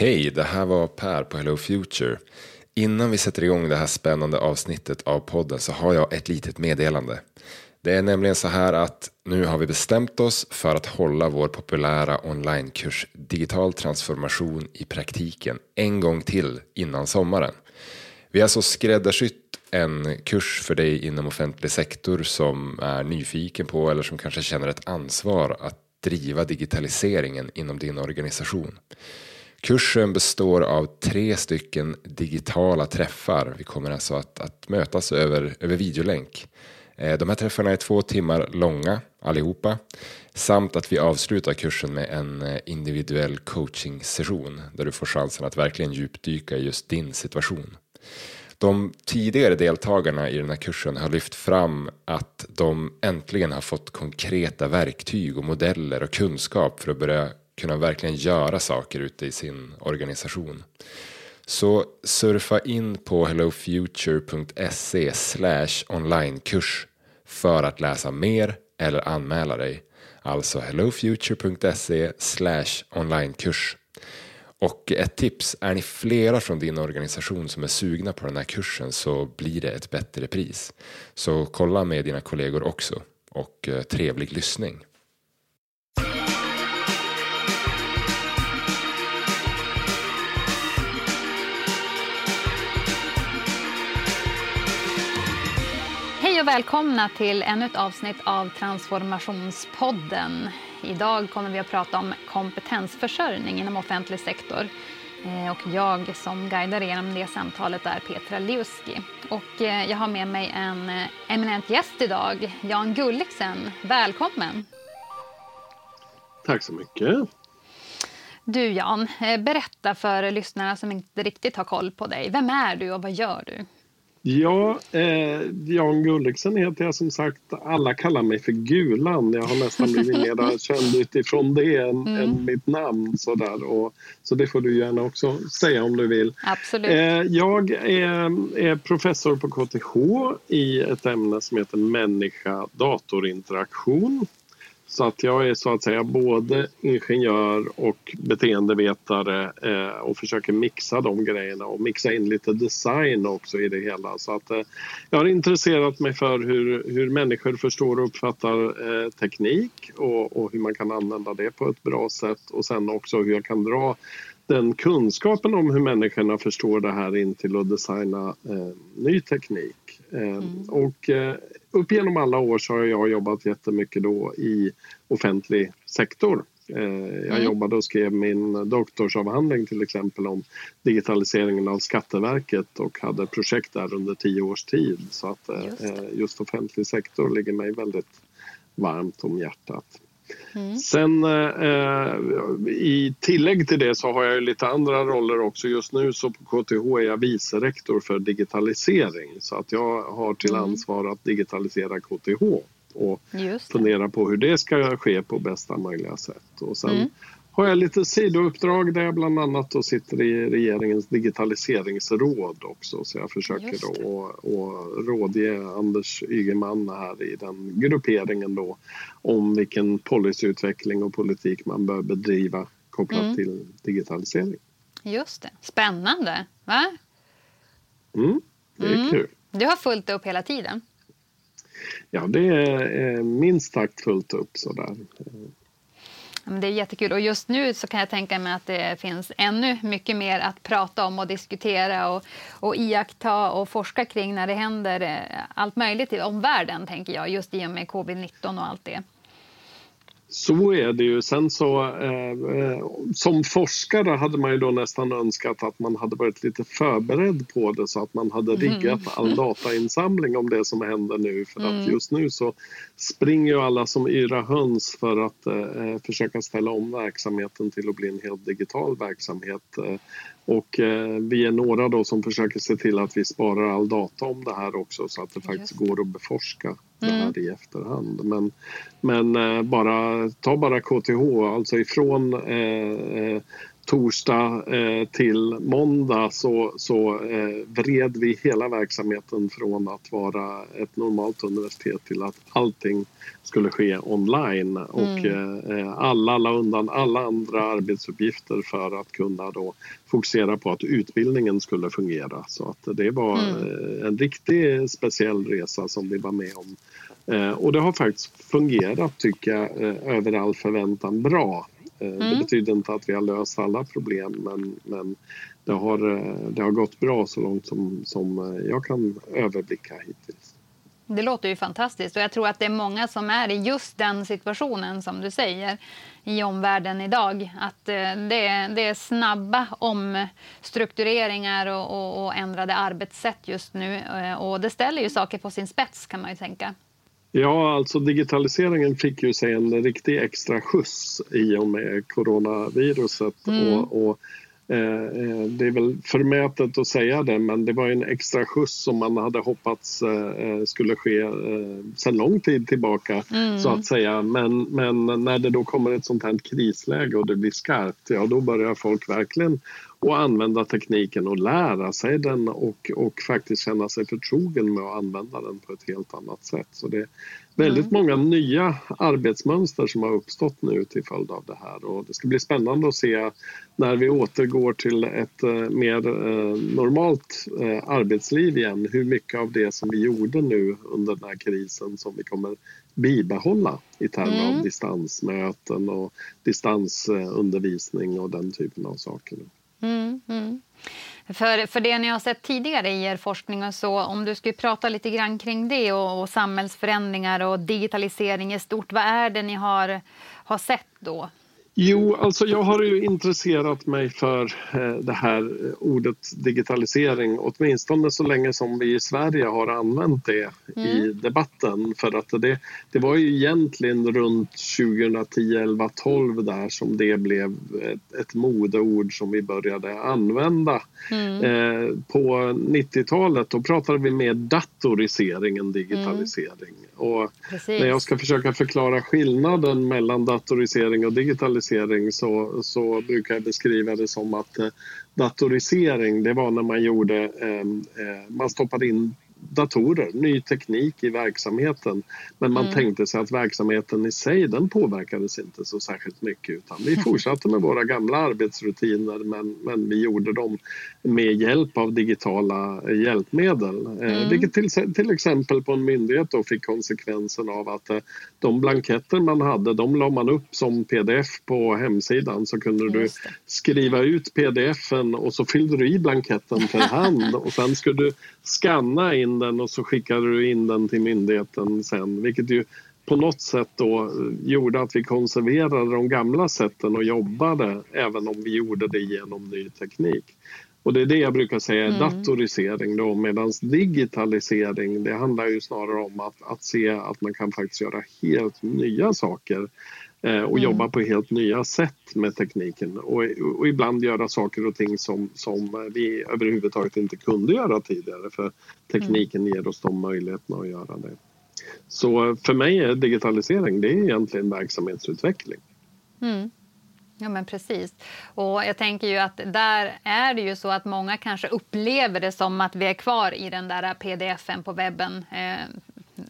Hej, det här var Per på Hello Future. Innan vi sätter igång det här spännande avsnittet av podden så har jag ett litet meddelande. Det är nämligen så här att nu har vi bestämt oss för att hålla vår populära onlinekurs Digital transformation i praktiken en gång till innan sommaren. Vi har så skräddarsytt en kurs för dig inom offentlig sektor som är nyfiken på eller som kanske känner ett ansvar att driva digitaliseringen inom din organisation. Kursen består av tre stycken digitala träffar. Vi kommer alltså att, att mötas över, över videolänk. Eh, de här träffarna är två timmar långa allihopa. Samt att vi avslutar kursen med en eh, individuell coaching session där du får chansen att verkligen djupdyka i just din situation. De tidigare deltagarna i den här kursen har lyft fram att de äntligen har fått konkreta verktyg och modeller och kunskap för att börja kunna verkligen göra saker ute i sin organisation. Så surfa in på hellofuture.se slash onlinekurs för att läsa mer eller anmäla dig. Alltså hellofuture.se slash onlinekurs. Och ett tips, är ni flera från din organisation som är sugna på den här kursen så blir det ett bättre pris. Så kolla med dina kollegor också och eh, trevlig lyssning. Och välkomna till ännu ett avsnitt av Transformationspodden. Idag kommer vi att prata om kompetensförsörjning inom offentlig sektor. Eh, och jag som guidar genom det samtalet är Petra Liuski. Och eh, jag har med mig en eh, eminent gäst idag, Jan Gulliksen. Välkommen! Tack så mycket. Du Jan, berätta för lyssnarna som inte riktigt har koll på dig. Vem är du och vad gör du? Ja, eh, Jan Gulliksen heter jag som sagt. Alla kallar mig för Gulan. Jag har nästan blivit mer känd utifrån det än, mm. än mitt namn. Sådär. Och, så det får du gärna också säga om du vill. Absolut. Eh, jag är, är, professor på KTH i ett ämne som heter människa-datorinteraktion. Så att jag är så att säga både ingenjör och beteendevetare eh, och försöker mixa de grejerna och mixa in lite design också i det hela. Så att, eh, jag har intresserat mig för hur, hur människor förstår och uppfattar eh, teknik och, och, hur man kan använda det på ett bra sätt och sen också hur jag kan dra den kunskapen om hur människorna förstår det här in till att designa eh, ny teknik. Eh, mm. Och eh, upp genom alla år så har jag jobbat jättemycket då i offentlig sektor. Eh, jag mm. jobbade och skrev min doktorsavhandling till exempel om digitaliseringen av Skatteverket och hade projekt där under tio års tid. Så att just, just offentlig sektor ligger mig väldigt varmt om hjärtat. Mm. Sen eh, i tillägg till det så har jag lite andra roller också. Just nu så på KTH är jag vicerektor för digitalisering så att jag har till mm. ansvar att digitalisera KTH och fundera på hur det ska ske på bästa möjliga sätt. Och sen mm har jag lite sidouppdrag där jag bland annat då sitter i regeringens digitaliseringsråd också. Så jag försöker då att rådge Anders Ygeman här i den grupperingen då om vilken policyutveckling och politik man bör bedriva kopplat mm. till digitalisering. Just det. Spännande, va? Mm, det är mm. kul. Du har fullt upp hela tiden? Ja, det är minst sagt fullt upp sådär. Det är jättekul. Och just nu så kan jag tänka mig att det finns ännu mycket mer att prata om och diskutera och, och iaktta och forska kring när det händer eh, allt möjligt i omvärlden, tänker jag, just i och med covid-19 och allt det. Så är det ju. Sen så eh, eh, som forskare hade man ju då nästan önskat att man hade varit lite förberedd på det så att man hade mm. riggat all datainsamling om det som händer nu. För mm. att just nu så springer ju alla som yra höns för att eh, eh, försöka ställa om verksamheten till att bli en helt digital verksamhet. Eh, och eh, vi är några då som försöker se till att vi sparar all data om det här också så att det faktiskt går att beforska det här mm. i efterhand. Men, men eh, bara, ta bara KTH, alltså ifrån torsdag eh, till måndag så, så eh, vred vi hela verksamheten från att vara ett normalt universitet till att allting skulle ske online och mm. eh, alla la undan alla andra arbetsuppgifter för att kunna då fokusera på att utbildningen skulle fungera. Så att det var mm. En riktigt speciell resa som vi var med om. Och det har faktiskt fungerat tycker jag över all förväntan bra. Mm. Det betyder inte att vi har löst alla problem men, men det, har, det har gått bra så långt som, som jag kan överblicka hittills. Det låter ju fantastiskt och jag tror att det är många som är i just den situationen som du säger i omvärlden idag. Att eh, det är, det är snabba omstruktureringar och, och, och ändrade arbetssätt just nu eh, och det ställer ju saker på sin spets kan man ju tänka. Ja, alltså digitaliseringen fick ju sig en riktig extra skjuts i och med coronaviruset. Mm. Och, och det är väl förmätet att säga det men det var en extra skjuts som man hade hoppats eh, skulle ske sedan lång tid tillbaka mm. så att säga. Men, men när det då kommer ett sånt här krisläge och det blir skarpt, ja då börjar folk verkligen att använda tekniken och lära sig den och, och faktiskt känna sig förtrogen med att använda den på ett helt annat sätt. Så det, väldigt mm. många nya arbetsmönster som har uppstått nu till följd av det här och det ska bli spännande att se när vi återgår till ett eh, mer eh, normalt eh, arbetsliv igen hur mycket av det som vi gjorde nu under den här krisen som vi kommer bibehålla i termer mm. av distansmöten och distansundervisning och den typen av saker. Mm, mm. För, för det ni har sett tidigare i er forskning och så, om du skulle prata lite grann kring det och, och samhällsförändringar och digitalisering i stort, vad är det ni har, har sett då? Jo, alltså jag har ju intresserat mig för eh, det här ordet digitalisering åtminstone så länge som vi i Sverige har använt det mm. i debatten. För att det, det var ju egentligen runt 2010, 11, 12 där som det blev ett, ett modeord som vi började använda. Mm. Eh, på 90-talet då pratade vi mer datorisering än digitalisering. Mm. Och när jag ska försöka förklara skillnaden mellan datorisering och digitalisering så, så brukar jag beskriva det som att eh, datorisering det var när man gjorde, eh, eh, man stoppade in datorer, ny teknik i verksamheten. Men man mm. tänkte sig att verksamheten i sig den påverkades inte så särskilt mycket utan vi fortsatte med våra gamla arbetsrutiner men, men vi gjorde dem med hjälp av digitala hjälpmedel. Eh, mm. Eh, vilket till, till exempel på en myndighet då fick konsekvensen av att eh, de blanketter man hade de la man upp som pdf på hemsidan så kunde du skriva ut pdfen och så fyllde du i blanketten för hand och sen skulle du scanna in den och så skickade du in den till myndigheten sen vilket ju på något sätt då gjorde att vi konserverade de gamla sätten och jobbade även om vi gjorde det genom ny teknik. Och det är det jag brukar säga är mm. datorisering då medan digitalisering det handlar ju snarare om att, att se att man kan faktiskt göra helt nya saker eh, och mm. jobba på helt nya sätt med tekniken och, och, ibland göra saker och ting som, som vi överhuvudtaget inte kunde göra tidigare för tekniken mm. ger oss de möjligheterna att göra det. Så för mig är digitalisering det är egentligen verksamhetsutveckling. Mm. Ja, men precis. Och jag tänker ju att där är det ju så att många kanske upplever det som att vi är kvar i den där pdfen på webben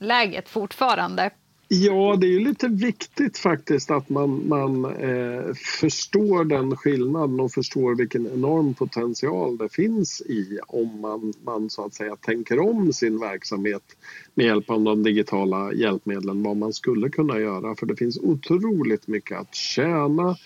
eh, fortfarande. Ja, det är lite viktigt faktiskt att man, man eh, förstår den skillnaden och förstår vilken enorm potential det finns i om man, man så att säga tänker om sin verksamhet med hjälp av de digitala hjälpmedlen, vad man skulle kunna göra. För det finns otroligt mycket att tjäna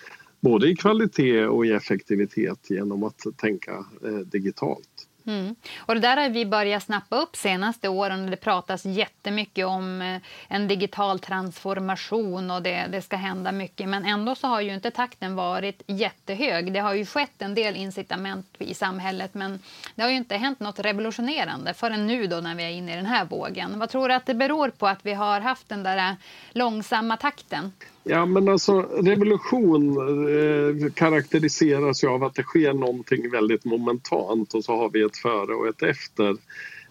både i kvalitet och i effektivitet genom att tänka eh, digitalt. Mm. Och det där har vi börjat snappa upp senaste åren. Det pratas jättemycket om eh, en digital transformation och det, det ska hända mycket. Men ändå så har ju inte takten varit jättehög. Det har ju skett en del incitament i samhället men det har ju inte hänt något revolutionerande förrän nu då när vi är inne i den här vågen. Vad tror du att det beror på att vi har haft den där eh, långsamma takten? Ja, men alltså revolution eh, karaktäriseras ju av att det sker någonting väldigt momentant och så har vi ett före och ett efter.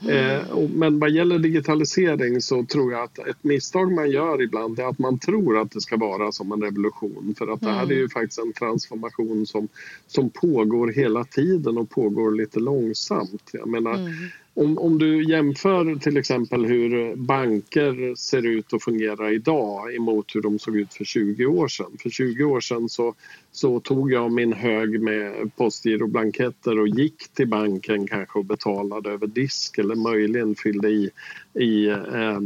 Eh, men vad gäller digitalisering så tror jag att ett misstag man gör ibland är att man tror att det ska vara som en revolution. För att det här är ju faktiskt en transformation som, som pågår hela tiden och pågår lite långsamt. Jag menar, mm. Om, om du jämför till exempel hur banker ser ut och fungerar idag emot hur de såg ut för 20 år sedan. För 20 år sedan så, så tog jag min hög med postgiroblanketter och gick till banken kanske och betalade över disk eller möjligen fyllde i, i eh,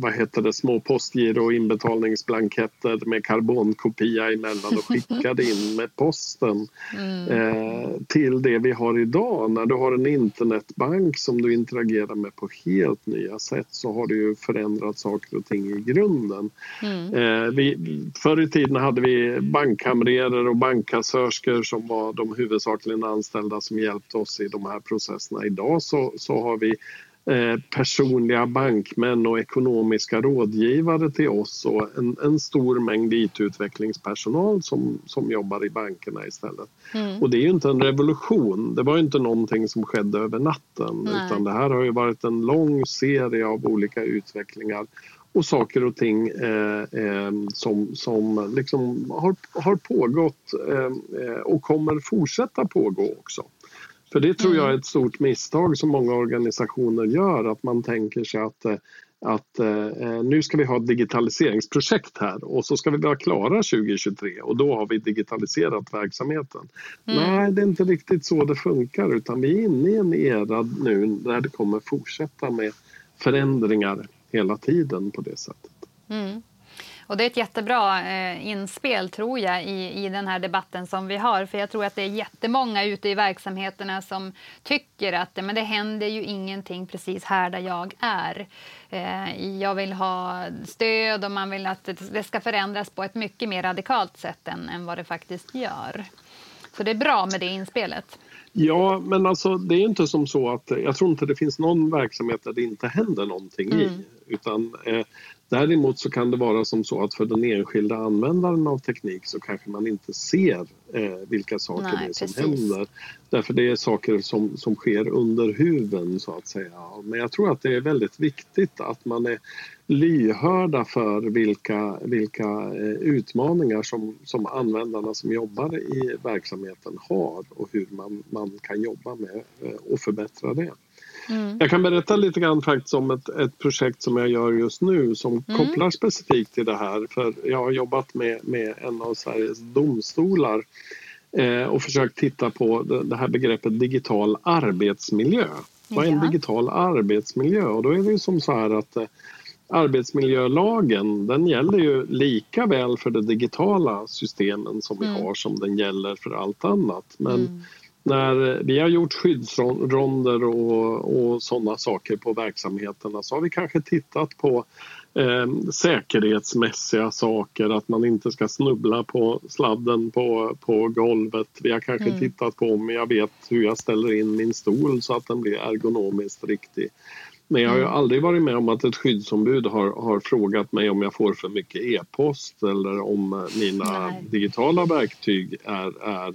vad heter det, små postgiro inbetalningsblanketter med karbonkopia emellan och skickade in med posten mm. eh, till det vi har idag när du har en internet internetbank som du interagerar med på helt nya sätt så har det ju förändrat saker och ting i grunden. Mm. Eh, vi, förr i tiden hade vi bankkamrerer och bankkassörskor som var de huvudsakligen anställda som hjälpte oss i de här processerna. Idag så, så har vi personliga bankmän och ekonomiska rådgivare till oss och en, en stor mängd IT-utvecklingspersonal som, som jobbar i bankerna istället. Mm. Och det är ju inte en revolution, det var inte någonting som skedde över natten Nej. utan det här har ju varit en lång serie av olika utvecklingar och saker och ting eh, eh, som, som liksom har, har pågått eh, eh och kommer fortsätta pågå också. För det tror jag är mm. ett stort misstag som många organisationer gör, att man tänker sig att eh, att eh, nu ska vi ha ett digitaliseringsprojekt här och så ska vi vara klara 2023 och då har vi digitaliserat verksamheten. Mm. Nej, det är inte riktigt så det funkar utan vi är inne i en era nu där det kommer fortsätta med förändringar hela tiden på det sättet. Mm. Och det är ett jättebra eh, inspel tror jag i, i den här debatten som vi har. För jag tror att det är jättemånga ute i verksamheterna som tycker att men det händer ju ingenting precis här där jag är. Eh, jag vill ha stöd och man vill att det ska förändras på ett mycket mer radikalt sätt än, än vad det faktiskt gör. Så det är bra med det inspelet. Ja, men alltså det är inte som så att jag tror inte det finns någon verksamhet där det inte händer någonting mm. i. Utan eh, Däremot så kan det vara som så att för den enskilda användaren av teknik så kanske man inte ser eh, vilka saker Nej, det är som precis. händer. Därför det är saker som, som sker under huven så att säga. Men jag tror att det är väldigt viktigt att man är lyhörda för vilka, vilka eh, utmaningar som, som användarna som jobbar i verksamheten har och hur man, man kan jobba med eh, och förbättra det. Mm. Jag kan berätta lite grann faktiskt om ett, ett projekt som jag gör just nu som mm. kopplar specifikt till det här. För jag har jobbat med, med en av Sveriges domstolar eh, och försökt titta på det, det, här begreppet digital arbetsmiljö. Vad är en digital arbetsmiljö? Och då är det ju som så här att eh, arbetsmiljölagen den gäller ju lika väl för de digitala systemen som vi mm. har som den gäller för allt annat. Men mm när vi har gjort skyddsronder och, och sådana saker på verksamheterna så har vi kanske tittat på eh, säkerhetsmässiga saker, att man inte ska snubbla på sladden på, på golvet. Vi har kanske mm. tittat på om jag vet hur jag ställer in min stol så att den blir ergonomiskt riktig. Men jag har ju mm. aldrig varit med om att ett skyddsombud har, har frågat mig om jag får för mycket e-post eller om mina Nej. digitala verktyg är, är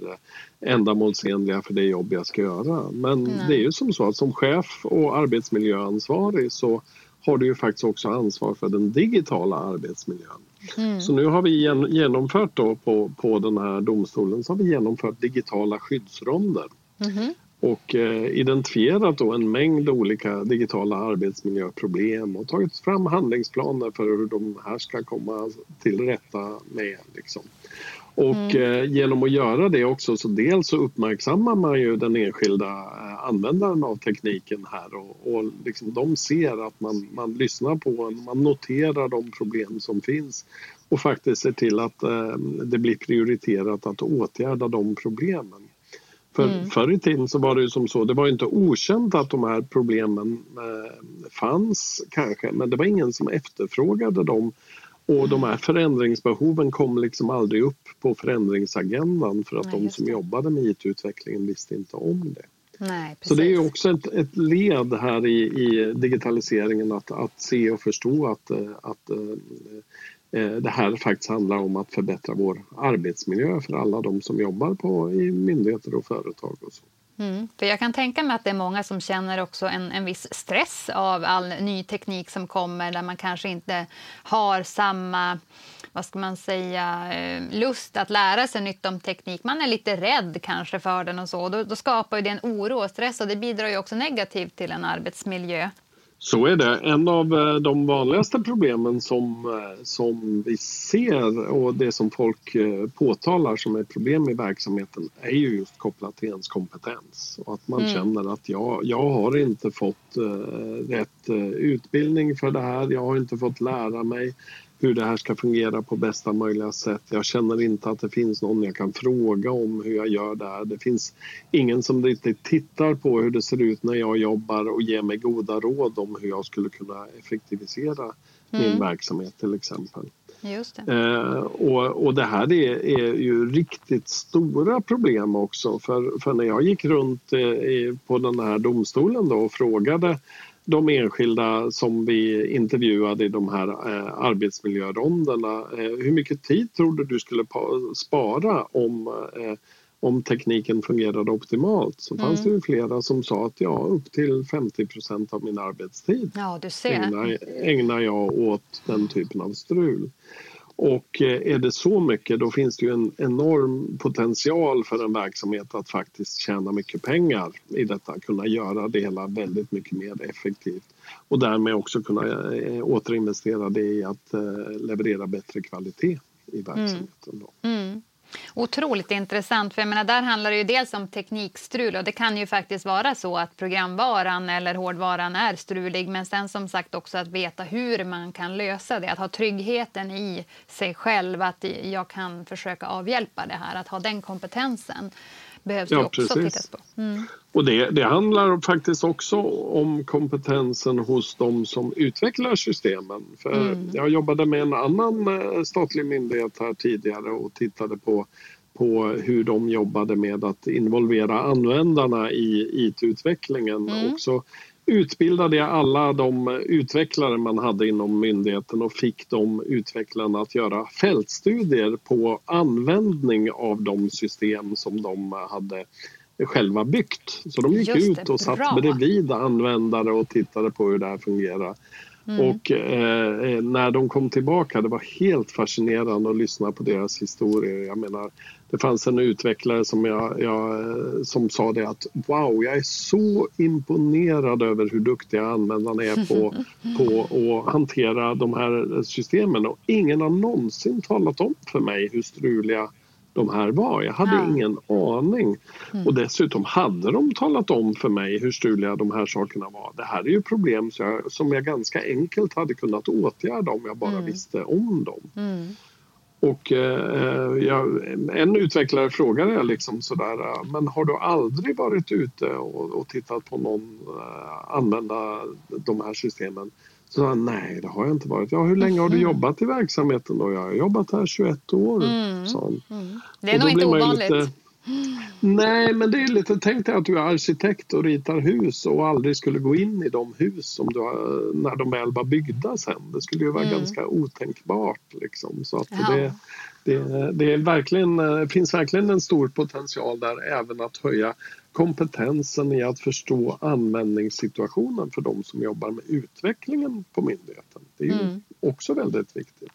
ändamålsenliga för det jobb jag ska göra. Men Nej. det är ju som så att som chef och arbetsmiljöansvarig så har du ju faktiskt också ansvar för den digitala arbetsmiljön. Mm. Så nu har vi genomfört då på, på den här domstolen så har vi genomfört digitala skyddsronder. Mm och eh, identifierat då en mängd olika digitala arbetsmiljöproblem och tagit fram handlingsplaner för hur de här ska komma till rätta med. Liksom. Och mm. eh, genom att göra det också så dels så uppmärksammar man ju den enskilda eh, användaren av tekniken här och, och liksom de ser att man, man lyssnar på en, man noterar de problem som finns och faktiskt ser till att det blir prioriterat att åtgärda de problemen. För mm. Förr i tiden så var det ju som så, det var inte okänt att de här problemen eh, fanns kanske, men det var ingen som efterfrågade dem. Och de här förändringsbehoven kom liksom aldrig upp på förändringsagendan för att Nej, de som jobbade med IT-utvecklingen visste inte om det. Nej, så det är också ett, ett led här i, i digitaliseringen att, att se och förstå att, eh, att Eh, Eh, det här faktiskt handlar om att förbättra vår arbetsmiljö för alla de som jobbar på, i myndigheter och företag. Och så. Mm, för jag kan tänka mig att det är många som känner också en, en viss stress av all ny teknik som kommer där man kanske inte har samma vad ska man säga, eh, lust att lära sig nytt om teknik. Man är lite rädd kanske för den och så. Då, då skapar det en oro och stress och det bidrar ju också negativt till en arbetsmiljö. Så är det. En av eh, de vanligaste problemen som, eh, som vi ser och det som folk påtalar som är problem i verksamheten är ju just kopplat till ens kompetens. Och att man mm. känner att jag, jag har inte fått rätt utbildning för det här, jag har inte fått lära mig hur det här ska fungera på bästa möjliga sätt. Jag känner inte att det finns någon jag kan fråga om hur jag gör det här. Det finns ingen som riktigt tittar på hur det ser ut när jag jobbar och ger mig goda råd om hur jag skulle kunna effektivisera mm. min verksamhet till exempel. Just det. Eh, och, och det här är, är ju riktigt stora problem också för, för när jag gick runt eh, på den här domstolen då och frågade de enskilda som vi intervjuade i de här eh, arbetsmiljöronderna. Eh, hur mycket tid tror du du skulle spara om, eh, om tekniken fungerade optimalt? Så fanns mm. det flera som sa att ja, upp till 50 procent av min arbetstid ja. Ägnar, ägnar jag åt den typen av strul. Och eh, är det så mycket då finns det ju en enorm potential för en verksamhet att faktiskt tjäna mycket pengar i detta, kunna göra det hela väldigt mycket mer effektivt och därmed också kunna eh, återinvestera det i att eh, leverera bättre kvalitet i verksamheten. Mm. mm. Otroligt intressant. För jag menar, där handlar det ju dels om teknikstrul och det kan ju faktiskt vara så att programvaran eller hårdvaran är strulig. Men sen som sagt också att veta hur man kan lösa det. Att ha tryggheten i sig själv, att jag kan försöka avhjälpa det här. Att ha den kompetensen behövs ja, också precis. tittas på. Mm. Och det, det, handlar faktiskt också om kompetensen hos de som utvecklar systemen. För mm. Jag jobbade med en annan eh, statlig myndighet här tidigare och tittade på, på hur de jobbade med att involvera användarna i IT-utvecklingen. Mm. Och så utbildade jag alla de utvecklare man hade inom myndigheten och fick de utvecklarna att göra fältstudier på användning av de system som de hade själva byggt. Så de gick Just ut och det, satt bredvid användare och tittade på hur det här fungerar. Mm. Och eh, när de kom tillbaka, det var helt fascinerande att lyssna på deras historier. Jag menar, det fanns en utvecklare som, jag, jag, som sa det att wow, jag är så imponerad över hur duktiga användarna är på, på att hantera de här systemen och ingen har någonsin talat om för mig hur struliga de här var. Jag hade ja. ingen aning. Mm. Och dessutom hade de talat om för mig hur struliga de här sakerna var. Det här är ju problem som jag, som jag ganska enkelt hade kunnat åtgärda om jag bara mm. visste om dem. Mm. Och eh, jag, en utvecklare frågade jag liksom sådär, men har du aldrig varit ute och, och tittat på någon eh, använda de här systemen? Så han, nej det har jag inte varit. Ja, hur länge har du mm. jobbat i verksamheten då? Jag har jobbat här 21 år, mm. sa han. Mm. Det är nog inte ovanligt. Lite, nej, men det är lite, tänk dig att du är arkitekt och ritar hus och aldrig skulle gå in i de hus som du har, när de väl var byggda sen. Det skulle ju vara mm. ganska otänkbart. Liksom. Så att det, det, det, är verkligen, det finns verkligen en stor potential där även att höja kompetensen i att förstå användningssituationen för de som jobbar med utvecklingen på myndigheten. Det är ju mm. också väldigt viktigt.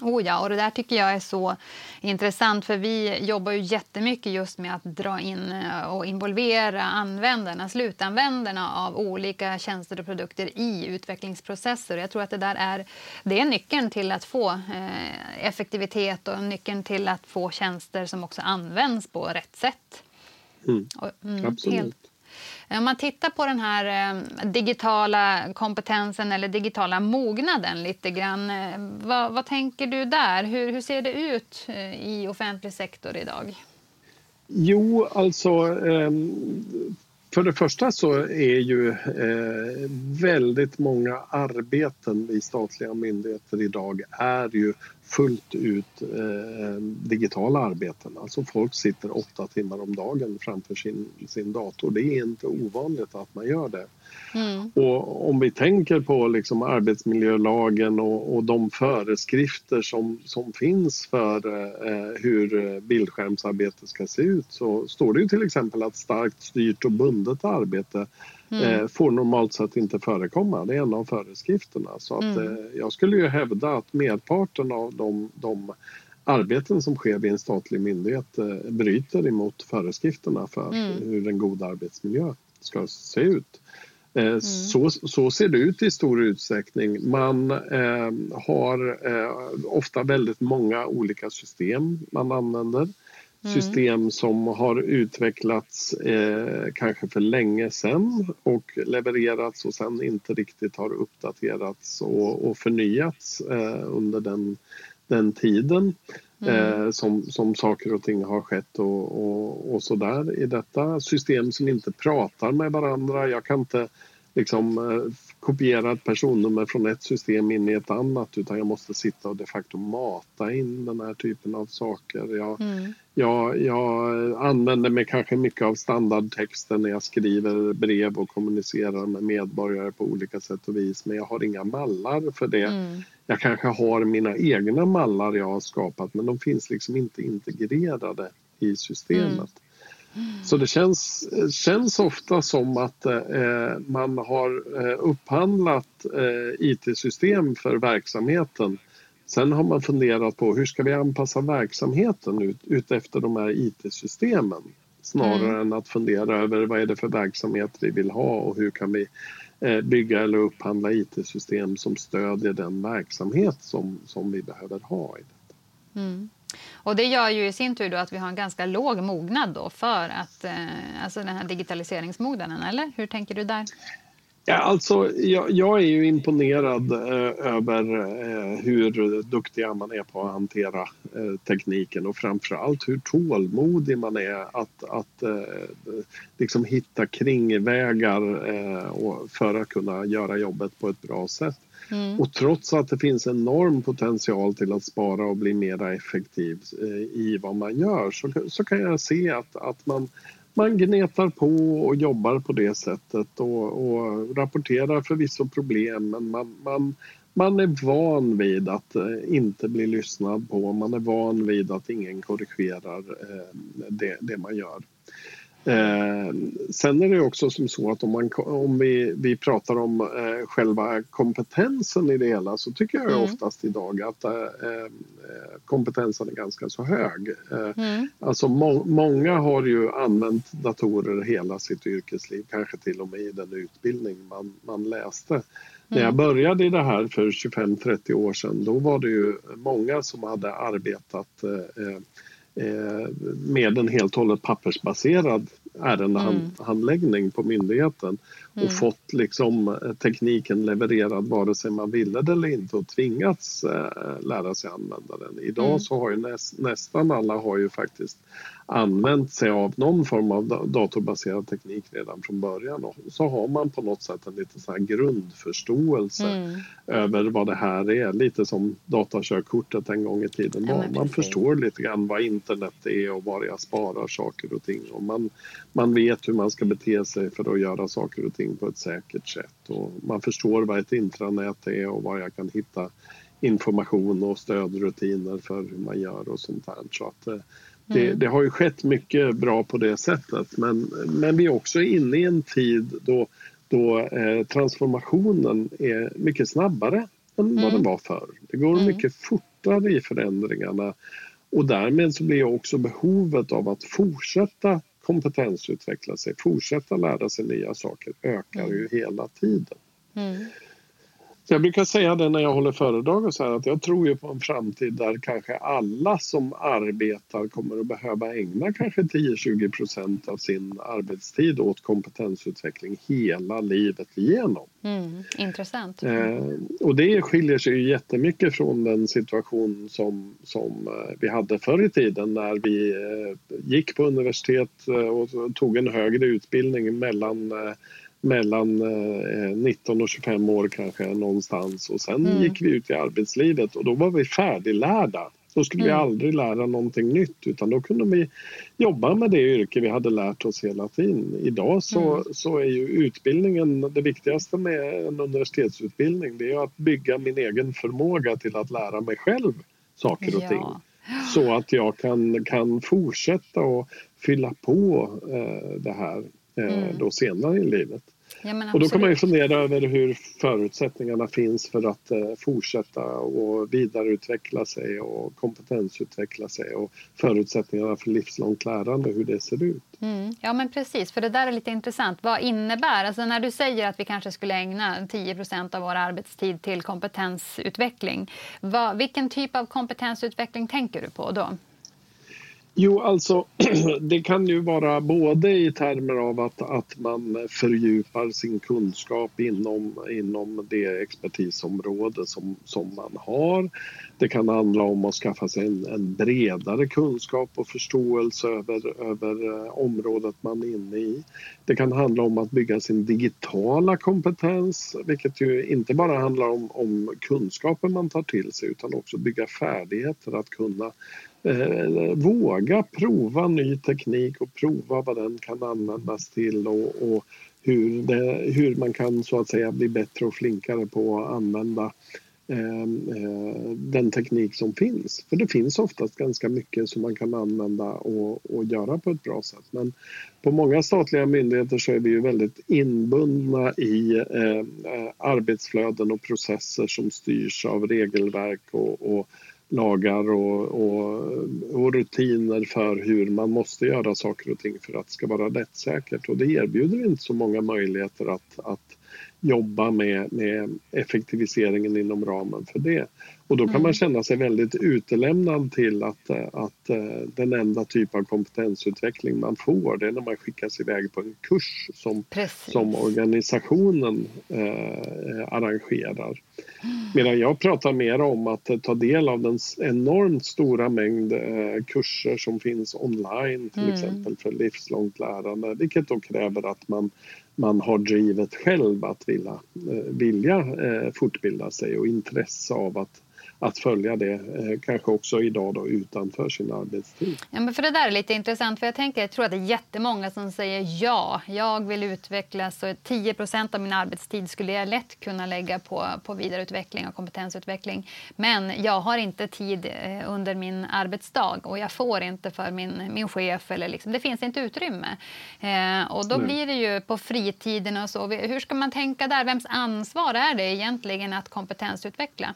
Oh ja, och det där tycker jag är så intressant för vi jobbar ju jättemycket just med att dra in eh, och involvera användarna, slutanvändarna av olika tjänster och produkter i utvecklingsprocesser. Jag tror att det där är, det är nyckeln till att få eh, effektivitet och nyckeln till att få tjänster som också används på rätt sätt. Mm. Mm, Absolut. Helt. Om man tittar på den här eh, digitala kompetensen eller digitala mognaden lite grann. Eh, vad, vad, tänker du där? Hur, hur ser det ut eh, i offentlig sektor idag? Jo, alltså ehm, för det första så är ju väldigt många arbeten i statliga myndigheter idag är ju fullt ut eh, digitala arbeten. Alltså folk sitter åtta timmar om dagen framför sin, sin dator. Det är inte ovanligt att man gör det. Mm. Och om vi tänker på liksom arbetsmiljölagen och, och de föreskrifter som, som finns för eh, hur bildskärmsarbete ska se ut så står det ju till exempel att starkt styrt och bundet arbete mm. eh, får normalt sett inte förekomma. Det är en av föreskrifterna. Så att, mm. eh, jag skulle ju hävda att merparten av de, de arbeten som sker vid en statlig myndighet eh, bryter emot föreskrifterna för mm. hur en god arbetsmiljö ska se ut. Eh, mm. Så, så ser det ut i stor utsträckning. Man eh, har ofta väldigt många olika system man använder. Mm. System som har utvecklats eh, kanske för länge sedan och levererats och sen inte riktigt har uppdaterats och, och förnyats eh, under den, den tiden. Mm. Eh, som, som saker och ting har skett och, och, och sådär i detta system som inte pratar med varandra. Jag kan inte liksom, eh, kopiera ett personnummer från ett system in i ett annat utan jag måste sitta och de facto mata in den här typen av saker. Jag, mm. Jag, jag använder mig kanske mycket av standardtexten när jag skriver brev och kommunicerar med medborgare på olika sätt och vis men jag har inga mallar för det. Mm. Jag kanske har mina egna mallar jag har skapat men de finns liksom inte integrerade i systemet. Mm. Så det känns, känns ofta som att eh, man har eh, upphandlat eh, IT-system för verksamheten. Sen har man funderat på hur ska vi anpassa verksamheten ut, ut efter de här IT-systemen snarare mm. än att fundera över vad är det för verksamhet vi vill ha och hur kan vi eh, bygga eller upphandla IT-system som stödjer den verksamhet som, som vi behöver ha. I detta. Mm. Och det gör ju i sin tur att vi har en ganska låg mognad då för att, eh, alltså den här digitaliseringsmognaden, eller hur tänker du där? Ja, alltså, jag, jag är ju imponerad eh, över eh, hur duktiga man är på att hantera eh, tekniken och framförallt hur tålmodig man är att, att eh, liksom hitta kringvägar eh, för att kunna göra jobbet på ett bra sätt. Mm. Och trots att det finns enorm potential till att spara och bli mer effektiv eh, i vad man gör så, så kan jag se att, att man, man gnetar på och jobbar på det sättet och, och rapporterar förvisso problem men man, man, man är van vid att eh, inte bli lyssnad på. Man är van vid att ingen korrigerar eh, det, det man gör. Eh, sen är det också som så att om, man, om vi, vi pratar om eh, själva kompetensen i det hela så tycker jag mm. oftast idag att eh, eh, kompetensen är ganska så hög. Eh, mm. Alltså må, många har ju använt datorer hela sitt yrkesliv, kanske till och med i den utbildning man, man läste. Mm. När jag mm. började i det här för 25-30 år sedan då var det ju många som hade arbetat eh, Eh, med en helt och hållet pappersbaserad ärendehandläggning mm. på myndigheten och mm. fått liksom eh, tekniken levererad vare sig man ville det eller inte och tvingats eh, lära sig använda den. Idag mm. så har ju näst, nästan alla har ju faktiskt använt sig av någon form av datorbaserad teknik redan från början och så har man på något sätt en lite så grundförståelse mm. över vad det här är. Lite som datakörkortet en gång i tiden var. Ja, man förstår lite grann vad internet är och var jag sparar saker och ting och man, man vet hur man ska bete sig för att göra saker och ting på ett säkert sätt och man förstår vad ett intranät är och var jag kan hitta information och stödrutiner för hur man gör och sånt där. Så att, eh, det, mm. det, har ju skett mycket bra på det sättet men, men vi är också inne i en tid då, då eh, transformationen är mycket snabbare än mm. vad den var förr. Det går mm. mycket fortare i förändringarna och därmed så blir också behovet av att fortsätta kompetensutveckla sig, fortsätta lära sig nya saker ökar ju mm. hela tiden. Mm. Jag brukar säga det när jag håller föredrag och så här, att jag tror ju på en framtid där kanske alla som arbetar kommer att behöva ägna kanske 10-20 procent av sin arbetstid åt kompetensutveckling hela livet igenom. Mm, intressant. Eh, och det skiljer sig ju jättemycket från den situation som, som eh, vi hade förr i tiden när vi eh, gick på universitet eh, och tog en högre utbildning mellan mellan 19 och 25 år kanske någonstans och sen mm. gick vi ut i arbetslivet och då var vi färdiglärda. Då skulle mm. vi aldrig lära någonting nytt utan då kunde vi jobba med det yrke vi hade lärt oss hela tiden. Idag så, mm. så är ju utbildningen det viktigaste med en universitetsutbildning det är att bygga min egen förmåga till att lära mig själv saker och ja. ting. Så att jag kan, kan fortsätta och fylla på eh, det här eh, mm. då senare i livet. Ja, och då kan man ju fundera över hur förutsättningarna finns för att eh, fortsätta och vidareutveckla sig och kompetensutveckla sig och förutsättningarna för livslångt lärande, hur det ser ut. Mm. Ja, men precis, för det där är lite intressant. Vad innebär, alltså när du säger att vi kanske skulle ägna 10% av vår arbetstid till kompetensutveckling, vad, vilken typ av kompetensutveckling tänker du på då? Jo, alltså det kan ju vara både i termer av att, att man fördjupar sin kunskap inom, inom det expertisområde som, som man har. Det kan handla om att skaffa sig en, en bredare kunskap och förståelse över, över eh, området man är inne i. Det kan handla om att bygga sin digitala kompetens vilket ju inte bara handlar om, om kunskaper man tar till sig utan också bygga färdigheter att kunna eh, våga prova ny teknik och prova vad den kan användas till och, och hur, det, hur man kan så att säga bli bättre och flinkare på att använda ehm, eh, den teknik som finns. För det finns oftast ganska mycket som man kan använda och, och göra på ett bra sätt. Men på många statliga myndigheter så är vi ju väldigt inbundna i eh, eh arbetsflöden och processer som styrs av regelverk och, och lagar och, och, och, rutiner för hur man måste göra saker och ting för att det ska vara rättssäkert. Och det erbjuder inte så många möjligheter att, att jobba med, med effektiviseringen inom ramen för det. Och då kan mm. man känna sig väldigt utelämnad till att, att uh, den enda typ av kompetensutveckling man får det är när man skickas iväg på en kurs som, som organisationen uh, arrangerar. Medan jag pratar mer om att ta del av den enormt stora mängd uh, kurser som finns online till mm. exempel för livslångt lärande vilket då kräver att man man har drivet själv att vilja, vilja fortbilda sig och intresse av att att följa det, eh, kanske också idag då, utanför sin arbetstid. Ja, men för det där är lite intressant, för jag tänker, jag tror att det är jättemånga som säger ja, jag vill utvecklas och 10% av min arbetstid skulle jag lätt kunna lägga på, på vidareutveckling och kompetensutveckling. Men jag har inte tid eh, under min arbetsdag och jag får inte för min, min chef eller liksom, det finns inte utrymme. Eh, och då Nej. blir det ju på fritiden och så. Hur ska man tänka där? Vems ansvar är det egentligen att kompetensutveckla?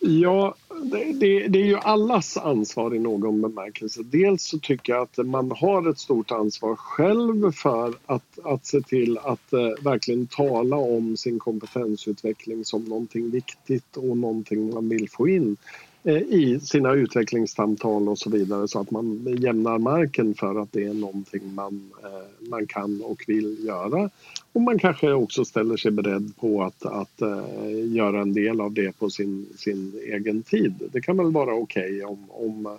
Ja, det, det, det, är ju allas ansvar i någon bemärkelse. Dels så tycker jag att man har ett stort ansvar själv för att, att se till att eh, verkligen tala om sin kompetensutveckling som någonting viktigt och någonting man vill få in Eh, i sina utvecklingssamtal och så vidare så att man jämnar marken för att det är någonting man, eh, man kan och vill göra och man kanske också ställer sig beredd på att, att eh, göra en del av det på sin, sin egen tid. Det kan väl vara okej okay om, om,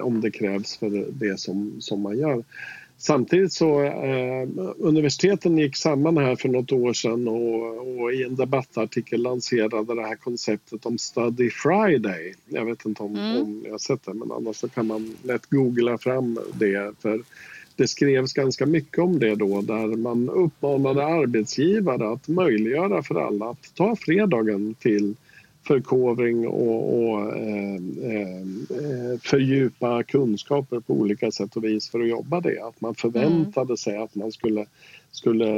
om det krävs för det som, som man gör. Samtidigt så eh, universiteten gick samman här för något år sedan och, och, i en debattartikel lanserade det här konceptet om Study Friday. Jag vet inte om, mm. om jag har sett det men annars så kan man lätt googla fram det. För det skrevs ganska mycket om det då där man uppmanade arbetsgivare att möjliggöra för alla att ta fredagen till förkovring och, och eh, eh, fördjupa kunskaper på olika sätt och vis för att jobba det. Att man förväntade mm. sig att man skulle, skulle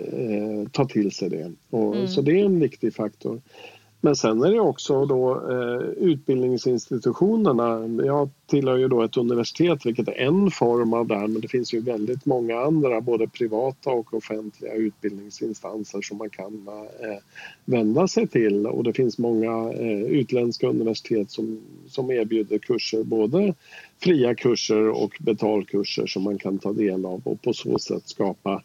eh, ta till sig det. Och, mm. Så det är en viktig faktor. Men sen är det också då eh, utbildningsinstitutionerna. Jag tillhör ju då ett universitet vilket är en form av det här men det finns ju väldigt många andra både privata och offentliga utbildningsinstanser som man kan eh, vända sig till och det finns många eh, utländska universitet som, som erbjuder kurser både fria kurser och betalkurser som man kan ta del av och på så sätt skapa eh,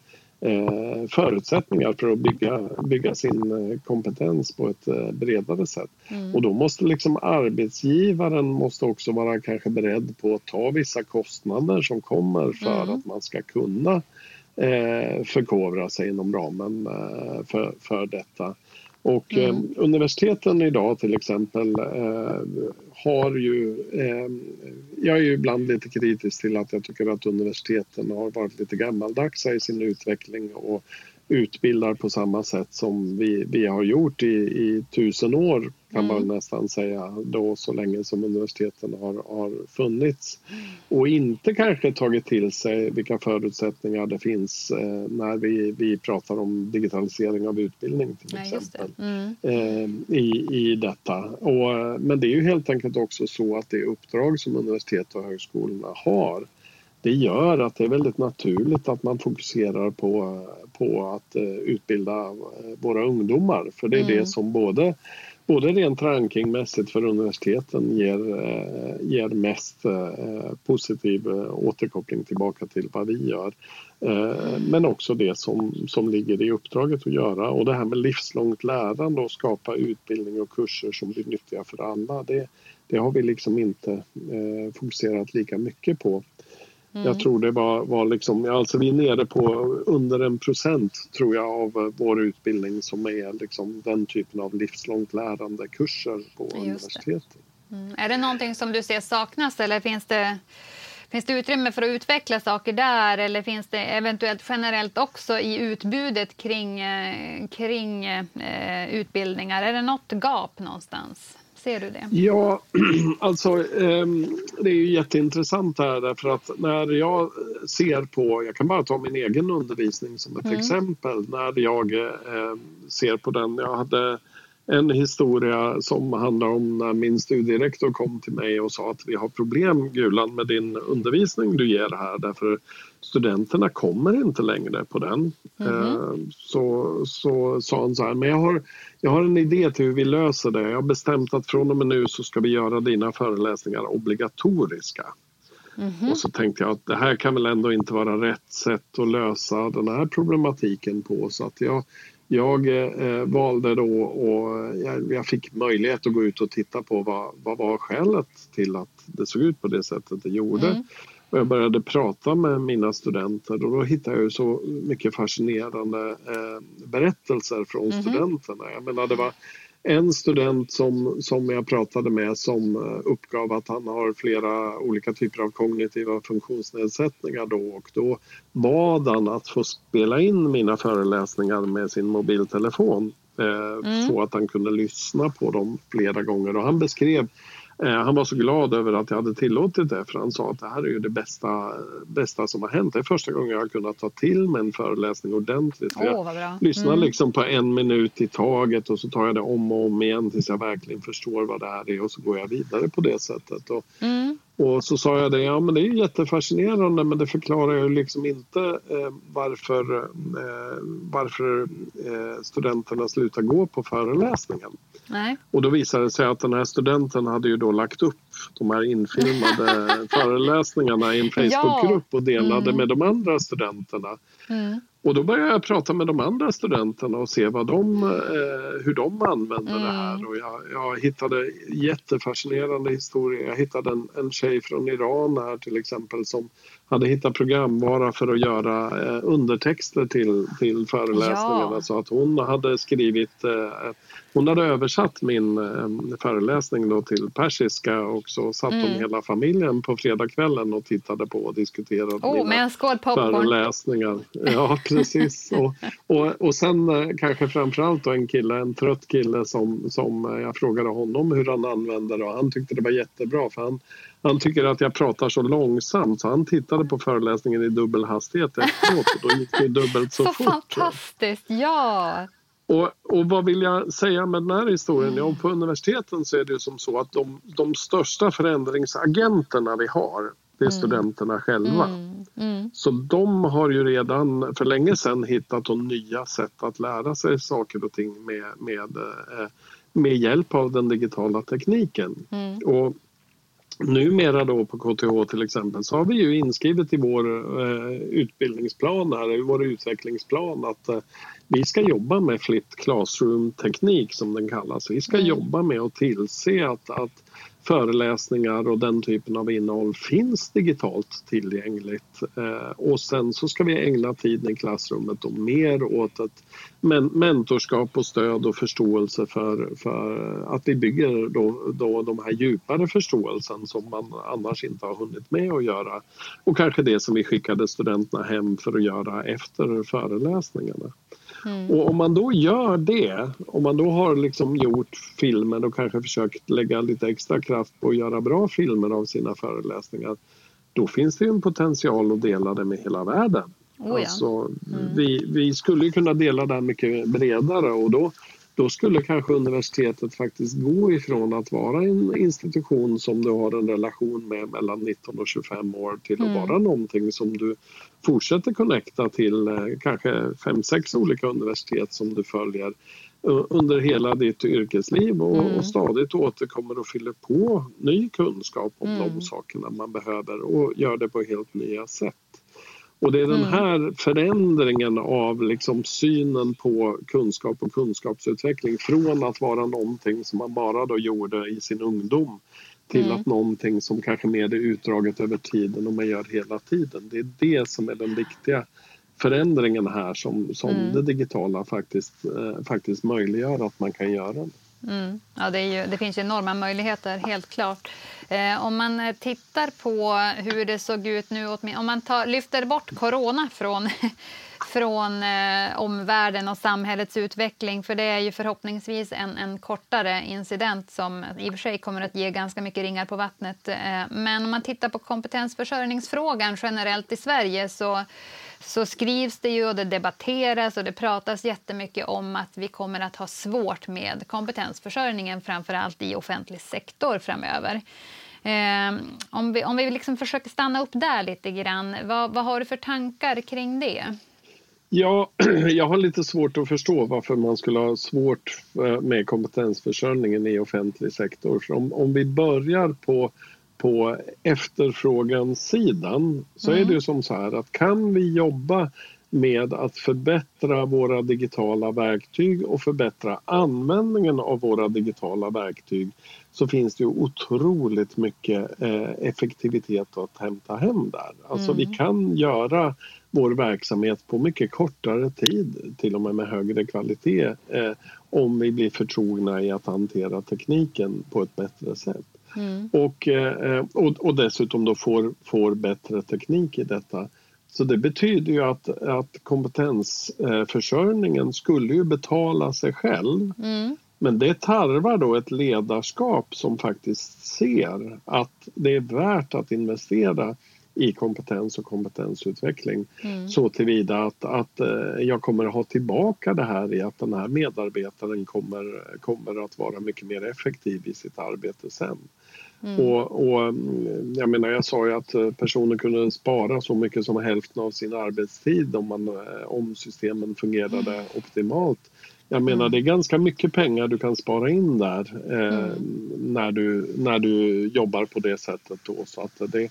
förutsättningar för att bygga, bygga sin eh, kompetens på ett eh, bredare sätt. Mm. Och då måste liksom arbetsgivaren måste också vara kanske beredd på att ta vissa kostnader som kommer för mm. att man ska kunna eh, förkovra sig inom ramen eh, för, för detta. Och mm. eh, universiteten idag till exempel eh, har ju... Eh, jag är ju ibland lite kritisk till att jag tycker att universiteten har varit lite gammaldags i sin utveckling och utbildar på samma sätt som vi, vi har gjort i, i tusen år kan mm. man nästan säga då så länge som universiteten har, har funnits. Och inte kanske tagit till sig vilka förutsättningar det finns eh, när vi, vi pratar om digitalisering av utbildning till Nej, exempel. Det. Mm. Eh, i, i detta. Och, men det är ju helt enkelt också så att det uppdrag som universitet och högskolorna har det gör att det är väldigt naturligt att man fokuserar på, på att uh, utbilda våra ungdomar. För det är mm. det som både, både rent rankingmässigt för universiteten ger, uh, ger mest positiv återkoppling tillbaka till vad vi gör. Men också det som, som ligger i uppdraget att göra. Och det här med livslångt lärande och skapa utbildning och kurser som blir nyttiga för alla. Det, det har vi liksom inte fokuserat lika mycket på. Mm. Jag tror det var, var liksom, alltså vi är nere på under en procent tror jag av vår utbildning som är liksom den typen av livslångt lärande kurser på universitetet. Mm. Är det någonting som du ser saknas eller finns det, finns det utrymme för att utveckla saker där eller finns det eventuellt generellt också i utbudet kring, eh, kring eh, utbildningar? Är det något gap någonstans? Ser du det? Ja, alltså ehm, det är ju jätteintressant här därför att när jag ser på, jag kan bara ta min egen undervisning som ett mm. exempel, när jag ehm, ser på den, jag hade en historia som handlar om när min studierektor kom till mig och sa att vi har problem Gulan med din undervisning du ger här därför studenterna kommer inte längre på den. Mm. Så, så sa han så här, men jag har, jag har en idé till hur vi löser det. Jag har bestämt att från och med nu så ska vi göra dina föreläsningar obligatoriska. Mm. Och så tänkte jag att det här kan väl ändå inte vara rätt sätt att lösa den här problematiken på så att jag jag eh, valde då och jag, jag, fick möjlighet att gå ut och titta på vad, vad var skälet till att det såg ut på det sättet det gjorde. Mm. Och jag började prata med mina studenter och då hittade jag så mycket fascinerande eh, berättelser från mm. studenterna. Jag menar, det var en student som, som jag pratade med som eh, uppgav att han har flera olika typer av kognitiva funktionsnedsättningar då och då bad han att få spela in mina föreläsningar med sin mobiltelefon eh, mm. så att han kunde lyssna på dem flera gånger och han beskrev han var så glad över att jag hade tillåtit det för han sa att det här är ju det bästa, bästa som har hänt. Det är första gången jag har kunnat ta till mig en föreläsning ordentligt. Oh, jag lyssnar mm. liksom på en minut i taget och så tar jag det om och om igen tills jag verkligen förstår vad det här är och så går jag vidare på det sättet. Och, mm. Och så sa jag det, ja men det är jättefascinerande men det förklarar ju liksom inte eh, varför, eh, varför eh, studenterna slutar gå på föreläsningen. Nej. Och då visade det sig att den här studenten hade ju då lagt upp de här infilmade föreläsningarna i en Facebookgrupp och delade mm. med de andra studenterna. Mm. Och då började jag prata med de andra studenterna och se vad de, eh, hur de använder mm. det här. Och jag, jag, hittade jättefascinerande historier. Jag hittade en, en tjej från Iran här till exempel som hade hittat programvara för att göra eh, undertexter till, till föreläsningarna. Ja. Så att hon hade skrivit eh, hon hade översatt min eh, föreläsning då till persiska och så satt mm. hon hela familjen på fredagskvällen och tittade på och diskuterade oh, mina föreläsningar. Ja, precis. och, och, och sen kanske framförallt då en kille, en trött kille som, som jag frågade honom hur han använde det och han tyckte det var jättebra för han, han tycker att jag pratar så långsamt så han tittade på föreläsningen i dubbel hastighet efteråt och då gick det dubbelt så, så fort. Fantastiskt, ja! Och, och vad vill jag säga med den här historien? Ja, på universiteten så är det som så att de, de största förändringsagenterna vi har det är mm. studenterna själva. Mm. Mm. Så de har ju redan för länge sedan hittat nya sätt att lära sig saker och ting med, med, eh, med hjälp av den digitala tekniken. Mm. Och numera då på KTH till exempel så har vi ju inskrivet i vår eh, utbildningsplan här, i vår utvecklingsplan att eh, vi ska jobba med flipped classroom-teknik som den kallas. Vi ska mm. jobba med att tillse att, att föreläsningar och den typen av innehåll finns digitalt tillgängligt. Eh, och sen så ska vi ägna tiden i klassrummet och mer åt ett mentorskap och stöd och förståelse för, för att vi bygger då, då de här djupare förståelsen som man annars inte har hunnit med att göra. Och kanske det som vi skickade studenterna hem för att göra efter föreläsningarna. Mm. Och om man då gör det, om man då har liksom gjort filmer och kanske försökt lägga lite extra kraft på att göra bra filmer av sina föreläsningar, då finns det ju en potential att dela det med hela världen. Oh ja. alltså, mm. vi, vi skulle kunna dela det mycket bredare och då då skulle kanske universitetet faktiskt gå ifrån att vara en institution som du har en relation med mellan 19 och 25 år till att mm. vara någonting som du fortsätter connecta till eh, kanske fem sex olika universitet som du följer under hela ditt yrkesliv och, mm. och stadigt återkommer och fyller på ny kunskap om mm. de sakerna man behöver och gör det på helt nya sätt. Och det är den mm. här förändringen av liksom synen på kunskap och kunskapsutveckling från att vara någonting som man bara då gjorde i sin ungdom till mm. att någonting som kanske mer är utdraget över tiden och man gör hela tiden. Det är det som är den viktiga förändringen här som, som mm. det digitala faktiskt, eh, faktiskt möjliggör att man kan göra. Mm. Ja, det, ju, det, finns enorma möjligheter, helt klart. Eh, om man eh, tittar på hur det såg ut nu, om man tar, lyfter bort corona från, från eh, omvärlden och samhällets utveckling, för det är ju förhoppningsvis en, en, kortare incident som i och för sig kommer att ge ganska mycket ringar på vattnet. Eh, men om man tittar på kompetensförsörjningsfrågan generellt i Sverige så så skrivs det ju och det debatteras och det pratas jättemycket om att vi kommer att ha svårt med kompetensförsörjningen, framför allt i offentlig sektor framöver. Ehm, om vi, om vi liksom försöker stanna upp där lite grann, vad, vad har du för tankar kring det? Ja, jag har lite svårt att förstå varför man skulle ha svårt eh, med kompetensförsörjningen i offentlig sektor. Om, om vi börjar på på efterfrågansidan så mm. är det ju som så här att kan vi jobba med att förbättra våra digitala verktyg och förbättra användningen av våra digitala verktyg så finns det ju otroligt mycket eh, effektivitet att hämta hem där. Alltså mm. vi kan göra vår verksamhet på mycket kortare tid, till och med med högre kvalitet eh, om vi blir förtrogna i att hantera tekniken på ett bättre sätt. Mm. Och, eh, och, och, dessutom då får, får bättre teknik i detta. Så det betyder ju att, att kompetensförsörjningen skulle ju betala sig själv. Mm. Men det tarvar då ett ledarskap som faktiskt ser att det är värt att investera i kompetens och kompetensutveckling mm. så tillvida att, att eh, jag kommer att ha tillbaka det här i att den här medarbetaren kommer, kommer att vara mycket mer effektiv i sitt arbete sen. Mm. Och, och, jag menar, jag sa ju att eh, personer kunde spara så mycket som hälften av sin arbetstid om, man, eh, om systemen fungerade mm. optimalt. Jag menar, mm. det är ganska mycket pengar du kan spara in där eh, mm. när, du, när du jobbar på det sättet. Då. Så att det,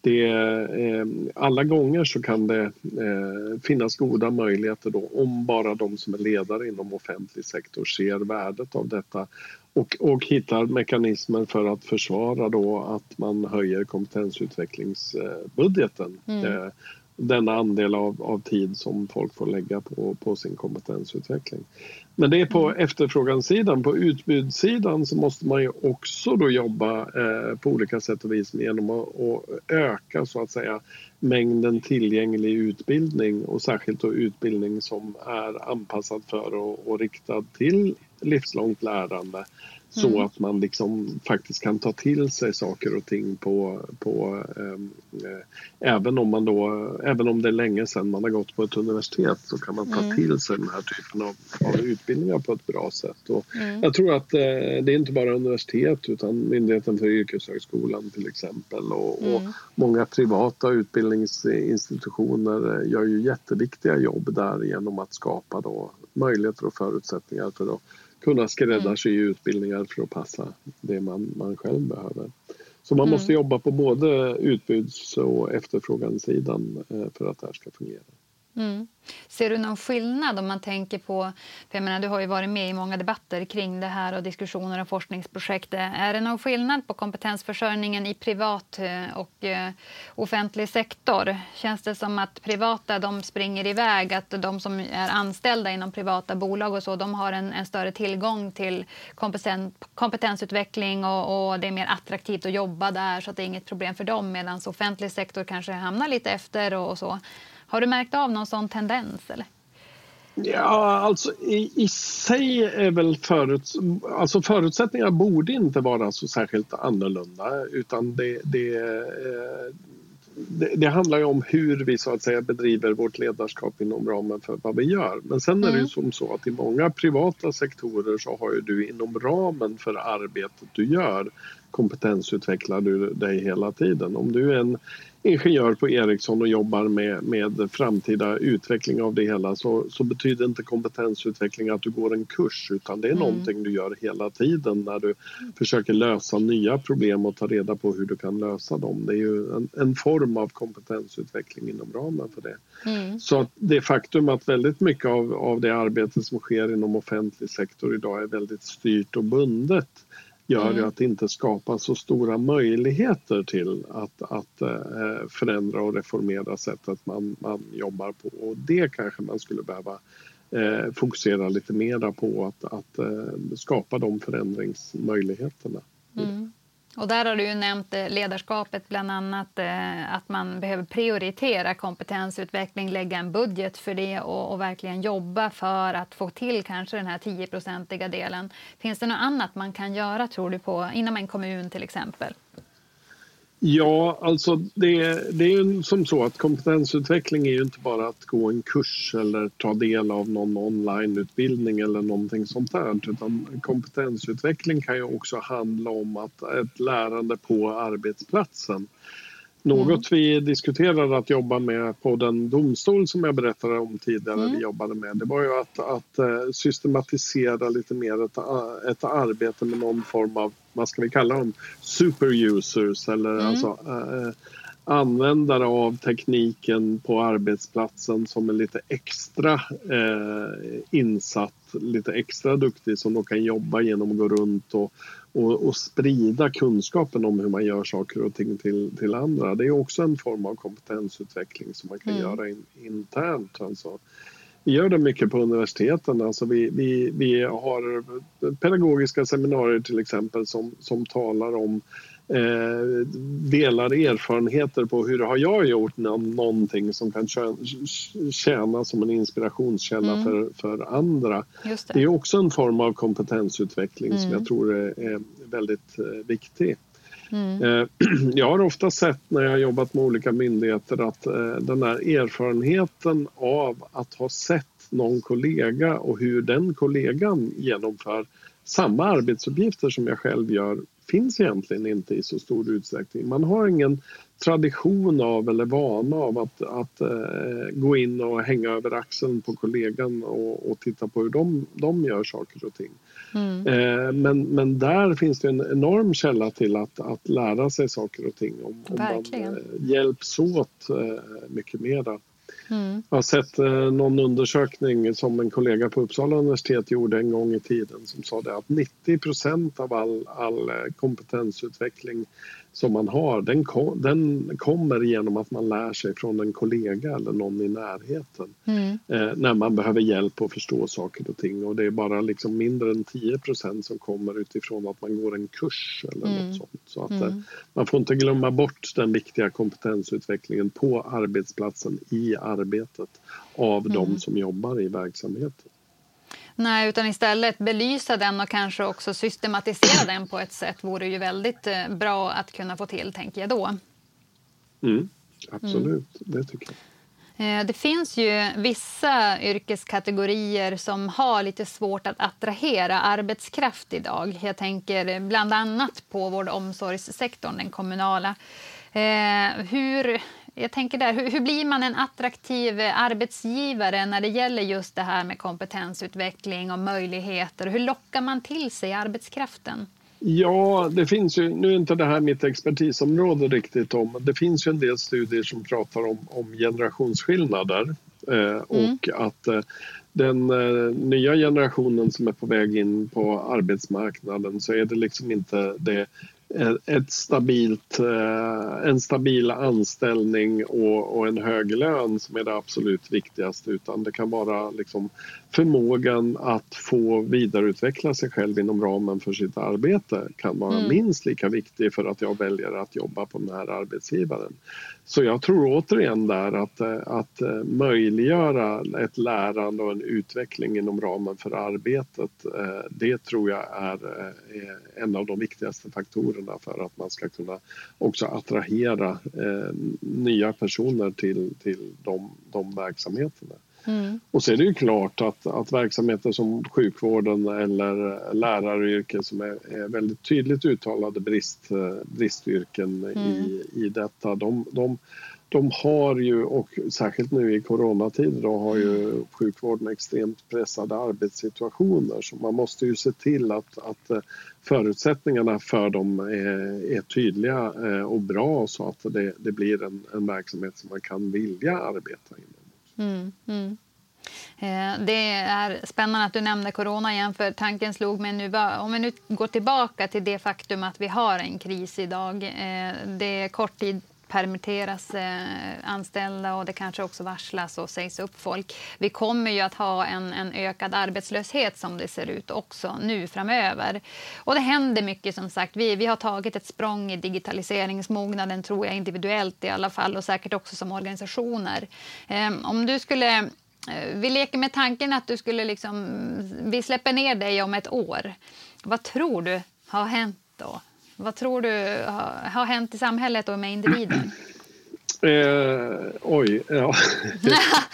det, eh, alla gånger så kan det eh, finnas goda möjligheter då om bara de som är ledare inom offentlig sektor ser värdet av detta och, och hittar mekanismer för att försvara då att man höjer kompetensutvecklingsbudgeten. Mm. Denna andel av, av tid som folk får lägga på, på sin kompetensutveckling. Men det är på mm. efterfrågansidan. På utbudssidan så måste man ju också då jobba eh, på olika sätt och vis genom att, att, öka så att säga mängden tillgänglig utbildning och särskilt då utbildning som är anpassad för och, och riktad till livslångt lärande Så mm. att man liksom faktiskt kan ta till sig saker och ting på, på ehm, eh, även om man då, även om det är länge sedan man har gått på ett universitet så kan man ta mm. till sig den här typen av, av utbildningar på ett bra sätt. Och mm. Jag tror att eh, det är inte bara universitet utan Myndigheten för yrkeshögskolan till exempel och, och mm. många privata utbildningsinstitutioner gör ju jätteviktiga jobb där genom att skapa då möjligheter och förutsättningar för att kunna skräddarsy mm. utbildningar för att passa det man, man själv behöver. Så man mm. måste jobba på både utbuds och efterfrågansidan eh, för att det här ska fungera. Mm. Ser du någon skillnad om man tänker på, för jag menar, du har ju varit med i många debatter kring det här och diskussioner och forskningsprojekt. Är det någon skillnad på kompetensförsörjningen i privat eh, och eh, offentlig sektor? Känns det som att privata de springer iväg, att de som är anställda inom privata bolag och så, de har en, en större tillgång till kompetens, kompetensutveckling och, och, det är mer attraktivt att jobba där så att det är inget problem för dem medan offentlig sektor kanske hamnar lite efter och, och så. Har du märkt av någon sån tendens? Eller? Ja, alltså i, i sig är väl förut, alltså förutsättningarna borde inte vara så särskilt annorlunda utan det, det, eh, det, det, handlar ju om hur vi så att säga bedriver vårt ledarskap inom ramen för vad vi gör. Men sen är det ju mm. som så att i många privata sektorer så har ju du inom ramen för arbetet du gör kompetensutvecklar du dig hela tiden. Om du är en ingenjör på Ericsson och jobbar med, med framtida utveckling av det hela så, så betyder inte kompetensutveckling att du går en kurs utan det är mm. någonting du gör hela tiden när du försöker lösa nya problem och ta reda på hur du kan lösa dem. Det är ju en, en form av kompetensutveckling inom ramen för det. Mm. Så att det faktum att väldigt mycket av, av det arbete som sker inom offentlig sektor idag är väldigt styrt och bundet gör mm. ju att det inte skapas så stora möjligheter till att, att eh, förändra och reformera sättet man, man jobbar på. Och det kanske man skulle behöva eh, fokusera lite mera på att, att eh, skapa de förändringsmöjligheterna. Mm. Och där har du ju nämnt eh, ledarskapet, bland annat eh, att man behöver prioritera kompetensutveckling, lägga en budget för det och, och verkligen jobba för att få till kanske den här 10-procentiga delen. Finns det något annat man kan göra, tror du, på, inom en kommun till exempel? Ja, alltså det, det är ju som så att kompetensutveckling är ju inte bara att gå en kurs eller ta del av någon onlineutbildning eller någonting sånt där. Utan kompetensutveckling kan ju också handla om att ett lärande på arbetsplatsen. Något mm. vi diskuterade att jobba med på den domstol som jag berättade om tidigare mm. vi jobbade med det var ju att, att eh, systematisera lite mer ett, ett arbete med någon form av, vad ska vi kalla dem, superusers eller mm. alltså äh, användare av tekniken på arbetsplatsen som är lite extra eh, insatt, lite extra duktig som då kan jobba genom att gå runt och och, och, sprida kunskapen om hur man gör saker och ting till, till andra. Det är också en form av kompetensutveckling som man kan mm. göra in, internt. Alltså. Vi gör det mycket på universiteten. Alltså vi, vi, vi har pedagogiska seminarier till exempel som, som talar om eh, delar erfarenheter på hur har jag gjort någonting som kan tjäna som en inspirationskälla mm. för, för andra. Det. det. är också en form av kompetensutveckling mm. som jag tror är, väldigt eh, viktig. Mm. Eh, jag har ofta sett när jag har jobbat med olika myndigheter att den här erfarenheten av att ha sett någon kollega och hur den kollegan genomför samma arbetsuppgifter som jag själv gör finns egentligen inte i så stor utsträckning. Man har ingen tradition av eller vana av att, att uh, gå in och hänga över axeln på kollegan och, och titta på hur de, de gör saker och ting. Mm. Uh, men, men där finns det en enorm källa till att, att lära sig saker och ting om, om man uh, hjälps åt mycket mera. Mm. Jag har sett eh, någon undersökning som en kollega på Uppsala universitet gjorde en gång i tiden som sa det att 90 procent av all, all eh, kompetensutveckling som man har den, kom, den kommer genom att man lär sig från en kollega eller någon i närheten. Mm. Eh, när man behöver hjälp att förstå saker och ting och det är bara liksom mindre än 10% som kommer utifrån att man går en kurs eller mm. något sånt. Så att, mm. eh, man får inte glömma bort den viktiga kompetensutvecklingen på arbetsplatsen i arbetet av de mm. som jobbar i verksamheten. Nej, utan istället belysa den och kanske också systematisera den på ett sätt vore ju väldigt eh, bra att kunna få till, tänker jag då. Mm, absolut, mm. det tycker jag. Eh, det finns ju vissa yrkeskategorier som har lite svårt att attrahera arbetskraft idag. Jag tänker bland annat på vård och omsorgssektorn, den kommunala. Eh, hur, jag tänker där, hur, hur, blir man en attraktiv arbetsgivare när det gäller just det här med kompetensutveckling och möjligheter? Hur lockar man till sig arbetskraften? Ja, det finns ju, nu är inte det här mitt expertisområde riktigt om, det finns ju en del studier som pratar om, om generationsskillnader eh, mm. och att eh, den eh, nya generationen som är på väg in på arbetsmarknaden så är det liksom inte det ett stabilt, eh, en stabil anställning och, och, en hög lön som är det absolut viktigaste utan det kan vara liksom förmågan att få vidareutveckla sig själv inom ramen för sitt arbete kan vara mm. minst lika viktig för att jag väljer att jobba på den här arbetsgivaren. Så jag tror återigen där att, eh, att eh, möjliggöra ett lärande och en utveckling inom ramen för arbetet eh, det tror jag är en av de viktigaste faktorerna för att man ska kunna också attrahera nya personer till, till de, de verksamheterna. Mm. Och så är det ju klart att, att verksamheter som sjukvården eller läraryrken som är, är väldigt tydligt uttalade brist, bristyrken mm. i, i detta, de, de, de har ju, och särskilt nu i coronatider, då har ju sjukvården extremt pressade arbetssituationer så man måste ju se till att, att förutsättningarna för dem är, är tydliga eh, och bra så att det, det blir en, en verksamhet som man kan vilja arbeta inom. Mm, mm. Eh, det är spännande att du nämner corona igen, för tanken slog mig nu... Om vi nu går tillbaka till det faktum att vi har en kris idag. Eh, det är kort tid permitteras eh, anställda och det kanske också varslas och sägs upp folk. Vi kommer ju att ha en, en, ökad arbetslöshet som det ser ut också nu framöver. Och det händer mycket som sagt. Vi, vi har tagit ett språng i digitaliseringsmognaden tror jag individuellt i alla fall och säkert också som organisationer. Eh, om du skulle eh, vi leker med tanken att du skulle liksom, vi släpper ner dig om ett år. Vad tror du har hänt då? Vad tror du har, hänt i samhället och med individer? Eh, oj, ja.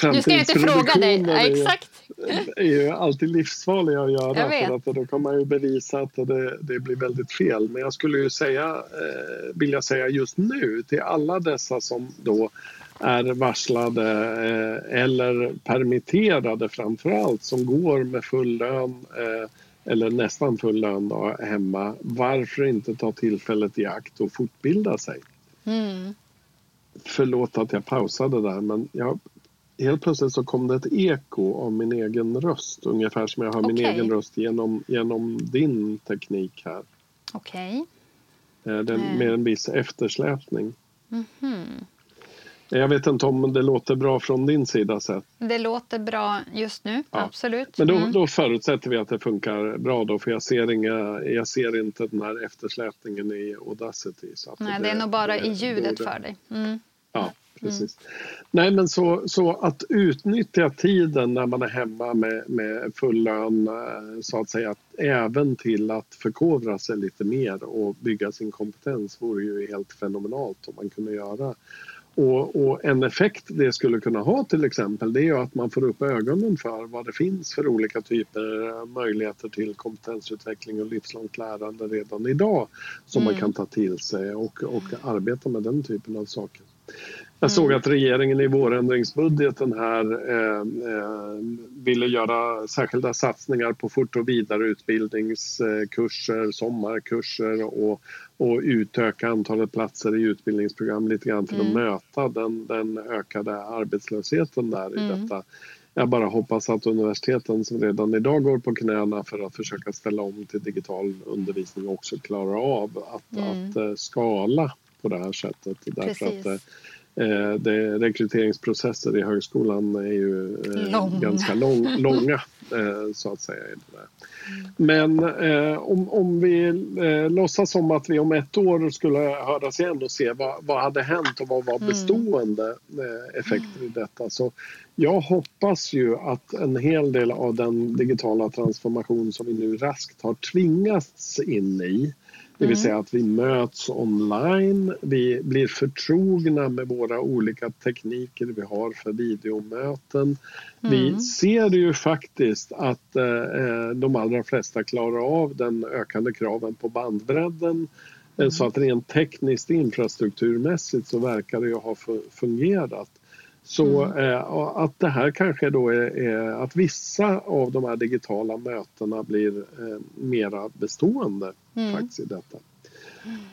nu ska jag inte fråga dig. Ja, exakt. är ju alltid livsfarliga att göra för att då kan man ju bevisa att det, det blir väldigt fel. Men jag skulle ju säga, eh, vilja säga just nu till alla dessa som då är varslade eh, eller permitterade framför allt som går med full lön eh, eller nästan full lön då, hemma. Varför inte ta tillfället i akt och fortbilda sig? Mm. Förlåt att jag pausade där men jag, helt plötsligt så kom det ett eko av min egen röst ungefär som jag hör okay. min egen röst genom, genom din teknik här. Okej. Okay. Eh, med en viss eftersläpning. Mm -hmm. Jag vet inte om det låter bra från din sida sett. Det låter bra just nu, ja. absolut. Men då, mm. då, förutsätter vi att det funkar bra då för jag ser, inga, jag ser inte den här eftersläpningen i Audacity. Så Nej, det, det är nog bara i ljudet borde... för dig. Mm. Ja, precis. Mm. Nej, men så, så att utnyttja tiden när man är hemma med, med full lön eh, så att säga, även till att förkovra sig lite mer och bygga sin kompetens vore ju helt fenomenalt om man kunde göra och, och, en effekt det skulle kunna ha till exempel det är att man får upp ögonen för vad det finns för olika typer av möjligheter till kompetensutveckling och livslångt lärande redan idag som mm. man kan ta till sig och, och arbeta med den typen av saker. Jag såg mm. att regeringen i vårändringsbudgeten här eh, eh, ville göra särskilda satsningar på fort och vidareutbildningskurser, sommarkurser och, och utöka antalet platser i utbildningsprogram lite grann för mm. att möta den, den ökade arbetslösheten där i mm. detta. Jag bara hoppas att universiteten som redan idag går på knäna för att försöka ställa om till digital undervisning också klarar av att, mm. att uh, skala på det här sättet. Därför att, uh, eh, det, rekryteringsprocesser i högskolan är ju eh, Lång. ganska lång, långa eh, så att säga. Men eh, om, om vi eh, låtsas som att vi om ett år skulle höras igen och se vad, vad hade hänt och vad var mm. bestående eh, effekter i detta. Så jag hoppas ju att en hel del av den digitala transformation som vi nu raskt har tvingats in i det vill mm. säga att vi möts online, vi blir förtrogna med våra olika tekniker vi har för videomöten. Mm. Vi ser ju faktiskt att eh, de allra flesta klarar av den ökande kraven på bandbredden. Eh, mm. Så att rent tekniskt infrastrukturmässigt så verkar det ju ha fungerat. Så mm. eh, att det här kanske då är, är, att vissa av de här digitala mötena blir eh, mera bestående mm. faktiskt i detta.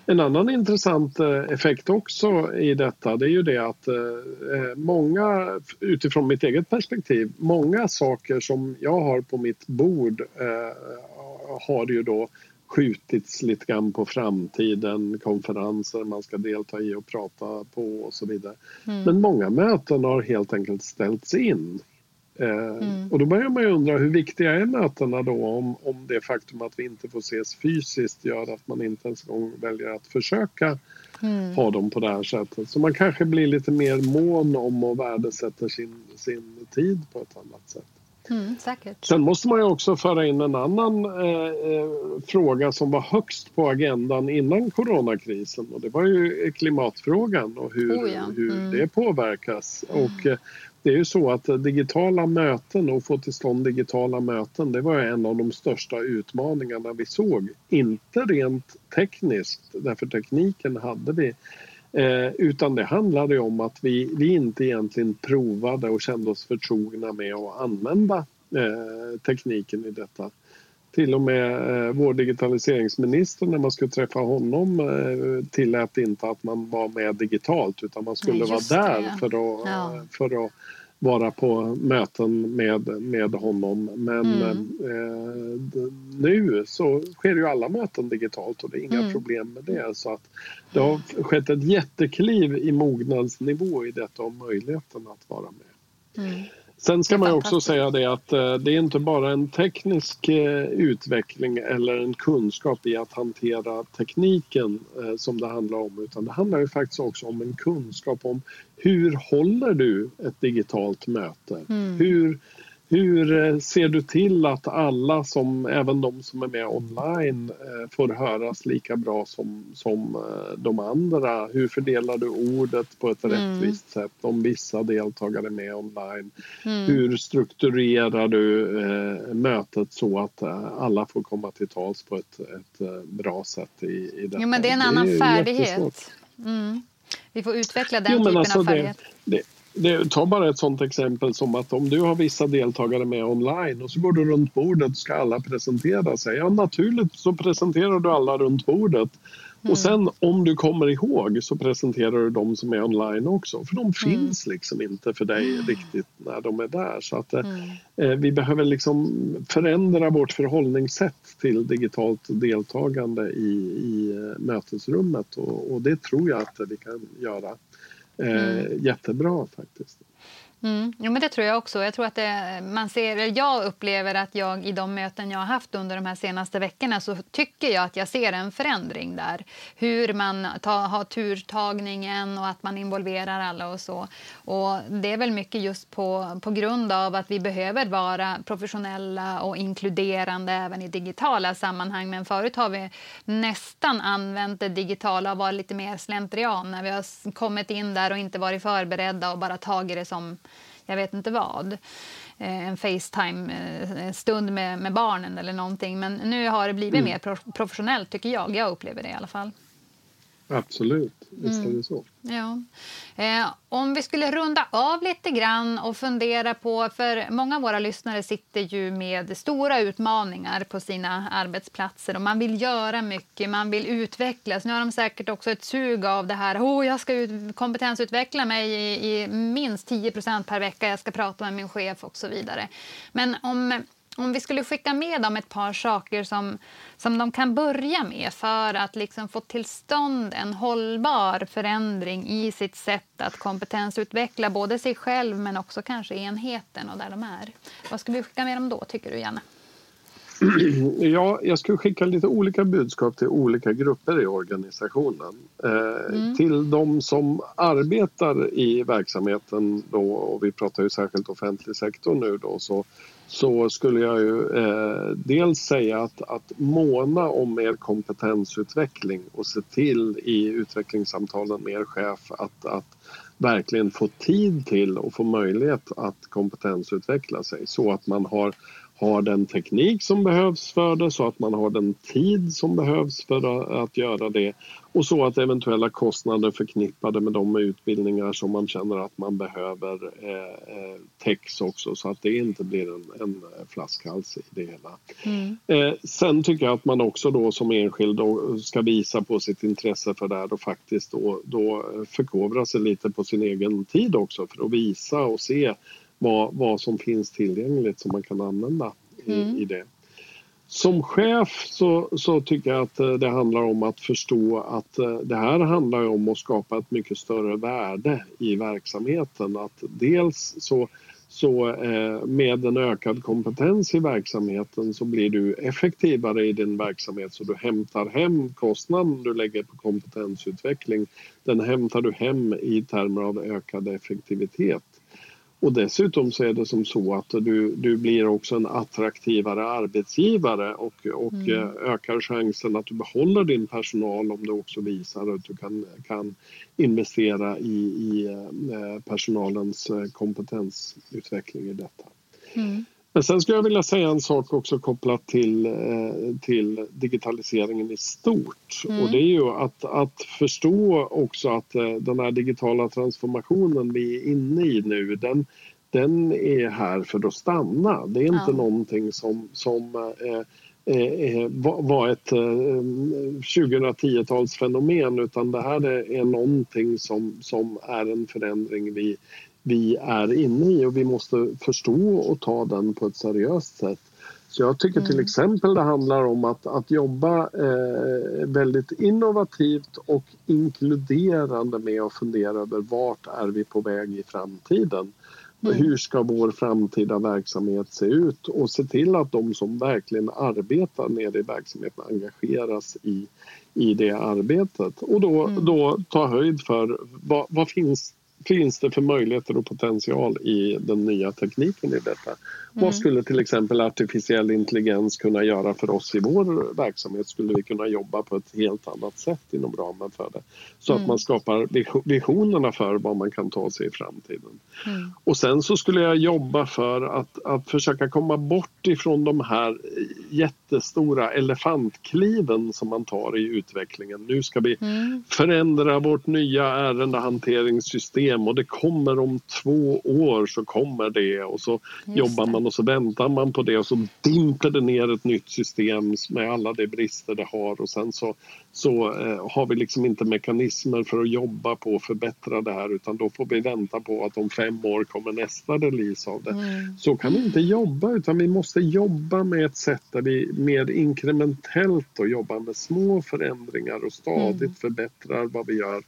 En annan intressant eh, effekt också i detta det är ju det att eh, eh, många, utifrån mitt eget perspektiv, många saker som jag har på mitt bord har ju då skjutits lite grann på framtiden, konferenser man ska delta i och prata på och så vidare. Mm. Men många möten har helt enkelt ställts in. Eh, mm. Och då börjar man ju undra hur viktiga är mötena då om, om det faktum att vi inte får ses fysiskt gör att man inte ens gång väljer att försöka mm. ha dem på det här sättet. Så man kanske blir lite mer mån om och värdesätter sin, sin tid på ett annat sätt. Mm, säkert. Sen måste man ju också föra in en annan eh, eh, fråga som var högst på agendan innan coronakrisen och det var ju klimatfrågan och hur, oh ja. hur mm. det påverkas. Och, eh, det är ju så att digitala möten och få till stånd digitala möten det var en av de största utmaningarna vi såg. Inte rent tekniskt, därför tekniken hade vi Eh, utan det handlade om att vi, vi inte egentligen provade och kände oss förtrogna med att använda eh, tekniken i detta. Till och med eh, vår digitaliseringsminister när man skulle träffa honom eh, tillät inte att man var med digitalt utan man skulle Nej, vara där det. för att, ja. för att vara på möten med, med honom. Men mm. eh, nu så sker ju alla möten digitalt och det är inga mm. problem med det. Så att det har skett ett jättekliv i mognadsnivå i detta och möjligheten att vara med. Mm. Sen ska man också säga det att eh, det är inte bara en teknisk eh, utveckling eller en kunskap i att hantera tekniken eh, som det handlar om utan det handlar ju faktiskt också om en kunskap om hur håller du ett digitalt möte? Mm. Hur, hur eh, ser du till att alla, som, även de som är med online, eh, får höras lika bra som, som eh, de andra? Hur fördelar du ordet på ett mm. rättvist sätt om vissa deltagare är med online? Mm. Hur strukturerar du eh, mötet så att alla får komma till tals på ett, ett bra sätt i, i detta? Jo, men det är en annan det är färdighet. Mm. Vi får utveckla den jo, typen alltså av färdighet. Det, det, det, ta bara ett sånt exempel som att om du har vissa deltagare med online och så går du runt bordet och ska alla presentera sig. Ja, naturligt så presenterar du alla runt bordet. Mm. Och sen om du kommer ihåg så presenterar du de som är online också för de mm. finns liksom inte för dig mm. riktigt när de är där. Så att, eh, mm. eh, vi behöver liksom förändra vårt förhållningssätt till digitalt deltagande i, i eh, mötesrummet och, och det tror jag att vi kan göra mm. jättebra faktiskt. Mm. Jo, men det tror jag också. Jag, tror att det, man ser, jag upplever att jag i de möten jag har haft under de här senaste veckorna så tycker jag att jag ser en förändring där. Hur man ta, har turtagningen och att man involverar alla och så. Och det är väl mycket just på, på grund av att vi behöver vara professionella och inkluderande även i digitala sammanhang. Men förut har vi nästan använt det digitala och varit lite mer slentrian när vi har kommit in där och inte varit förberedda och bara tagit det som jag vet inte vad. Eh, en Facetime-stund eh, med, med barnen eller någonting. Men nu har det blivit mm. mer professionellt tycker jag. Jag upplever det i alla fall. Absolut, visst mm. är det så. Ja. Eh, om vi skulle runda av lite grann och fundera på... för Många av våra lyssnare sitter ju med stora utmaningar på sina arbetsplatser. och Man vill göra mycket, man vill utvecklas. Nu har de säkert också ett sug av det här. Oh, jag ska kompetensutveckla mig i, i minst 10% per vecka. Jag ska prata med min chef och så vidare. Men om om vi skulle skicka med dem ett par saker som, som de kan börja med för att liksom få till stånd en hållbar förändring i sitt sätt att kompetensutveckla både sig själv men också kanske enheten och där de är. Vad ska vi skicka med dem då, tycker du, Janne? Ja, jag skulle skicka lite olika budskap till olika grupper i organisationen. Eh, mm. Till de som arbetar i verksamheten då, och vi pratar ju särskilt offentlig sektor nu då, så, så skulle jag ju eh, dels säga att, att måna om er kompetensutveckling och se till i utvecklingssamtalen med er chef att, att verkligen få tid till och få möjlighet att kompetensutveckla sig så att man har har den teknik som behövs för det så att man har den tid som behövs för att göra det och så att eventuella kostnader förknippade med de utbildningar som man känner att man behöver eh, eh täcks också så att det inte blir en, en flaskhals i det hela. Mm. Eh, sen tycker jag att man också då som enskild då ska visa på sitt intresse för det här och faktiskt då, då förkovra sig lite på sin egen tid också för att visa och se vad, vad som finns tillgängligt som man kan använda i, mm. i det. Som chef så, så, tycker jag att eh, det handlar om att förstå att eh, det här handlar om att skapa ett mycket större värde i verksamheten. Att dels så, så eh, med en ökad kompetens i verksamheten så blir du effektivare i din verksamhet så du hämtar hem kostnaden du lägger på kompetensutveckling. Den hämtar du hem i termer av ökad effektivitet. Och dessutom så är det som så att du, du blir också en attraktivare arbetsgivare och, och mm. Eh, ökar chansen att du behåller din personal om du också visar att du kan, kan investera i, i eh, personalens eh, kompetensutveckling i detta. Mm. Men sen skulle jag vilja säga en sak också kopplat till, eh, till digitaliseringen i stort. Mm. Och det är ju att, att förstå också att eh, den här digitala transformationen vi är inne i nu den, den är här för att stanna. Det är inte ja. någonting som, som eh, eh, var ett 2010-talsfenomen utan det här är någonting som, som är en förändring vi, vi är inne i och vi måste förstå och ta den på ett seriöst sätt. Så jag tycker till mm. exempel det handlar om att, att jobba eh, väldigt innovativt och inkluderande med att fundera över vart är vi på väg i framtiden. Mm. Hur ska vår framtida verksamhet se ut och se till att de som verkligen arbetar nere i verksamheten engageras i, i det arbetet och då, mm. då ta höjd för vad, vad finns finns det för möjligheter och potential i den nya tekniken i detta? Mm. Vad skulle till exempel artificiell intelligens kunna göra för oss i vår verksamhet? Skulle vi kunna jobba på ett helt annat sätt inom ramen för det? Så mm. att man skapar visionerna för vad man kan ta sig i framtiden. Mm. Och sen så skulle jag jobba för att, att försöka komma bort ifrån de här jättestora elefantkliven som man tar i utvecklingen. Nu ska vi mm. förändra vårt nya ärendehanteringssystem och det kommer om två år så kommer det och så Just jobbar man och så väntar man på det och så dimper det ner ett nytt system med alla de brister det har och sen så, så eh, har vi liksom inte mekanismer för att jobba på att förbättra det här utan då får vi vänta på att om fem år kommer nästa release av det. Mm. Så kan vi inte jobba utan vi måste jobba med ett sätt där vi mer inkrementellt och jobbar med små förändringar och stadigt mm. förbättrar vad vi gör.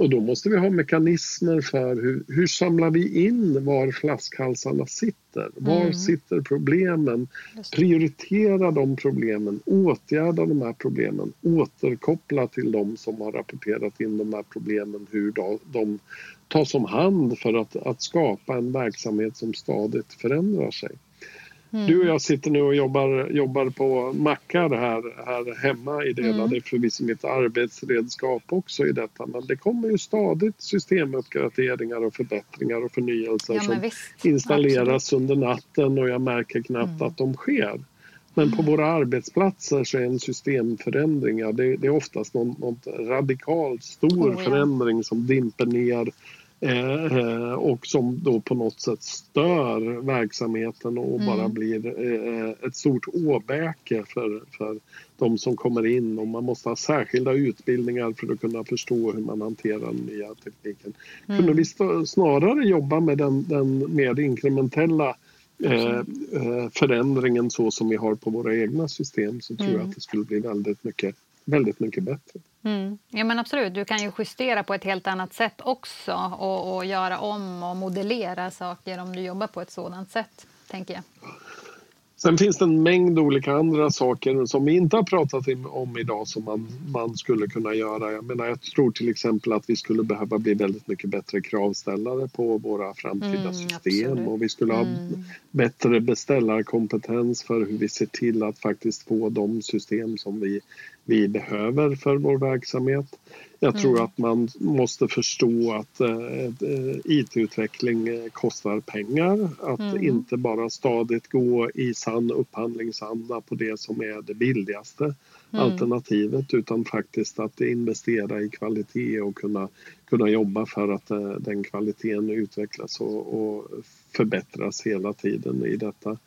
Och då måste vi ha mekanismer för hur, hur samlar vi in var flaskhalsarna sitter? Var mm. sitter problemen? Prioritera de problemen, åtgärda de här problemen, återkoppla till de som har rapporterat in de här problemen, hur de, tas om hand för att, att skapa en verksamhet som stadigt förändrar sig. Mm. Du och jag sitter nu och jobbar, jobbar på mackar här, här hemma i det hela. Mm. Det är förvisso mitt arbetsredskap också i detta. Men det kommer ju stadigt systemuppgraderingar och förbättringar och förnyelser ja, som visst. installeras Absolut. under natten och jag märker knappt mm. att de sker. Men på våra arbetsplatser så är en systemförändring, det, det är oftast någon, någon radikalt stor oh, ja. förändring som dimper ner och som då på något sätt stör verksamheten och mm. bara blir eh, ett stort åbäke för, för de som kommer in och man måste ha särskilda utbildningar för att kunna förstå hur man hanterar den nya tekniken. Mm. Kunde vi snarare jobba med den, den mer inkrementella eh, förändringen så som vi har på våra egna system så tror mm. jag att det skulle bli väldigt mycket, väldigt mycket bättre. Mm. Ja, men absolut. Du kan ju justera på ett helt annat sätt också och, och göra om och modellera saker om du jobbar på ett sådant sätt, tänker jag. Sen finns det en mängd olika andra saker som vi inte har pratat om idag som man, man skulle kunna göra. Jag, menar, jag tror till exempel att vi skulle behöva bli väldigt mycket bättre kravställare på våra framtida mm, system absolut. och vi skulle ha mm. bättre beställarkompetens för hur vi ser till att faktiskt få de system som vi, vi behöver för vår verksamhet. Jag tror mm. att man måste förstå att eh, IT-utveckling eh, kostar pengar. Att mm. inte bara stadigt gå i sann upphandlingsanda på det som är det billigaste mm. alternativet utan faktiskt att investera i kvalitet och kunna, kunna jobba för att eh, den kvaliteten utvecklas och, och förbättras hela tiden i detta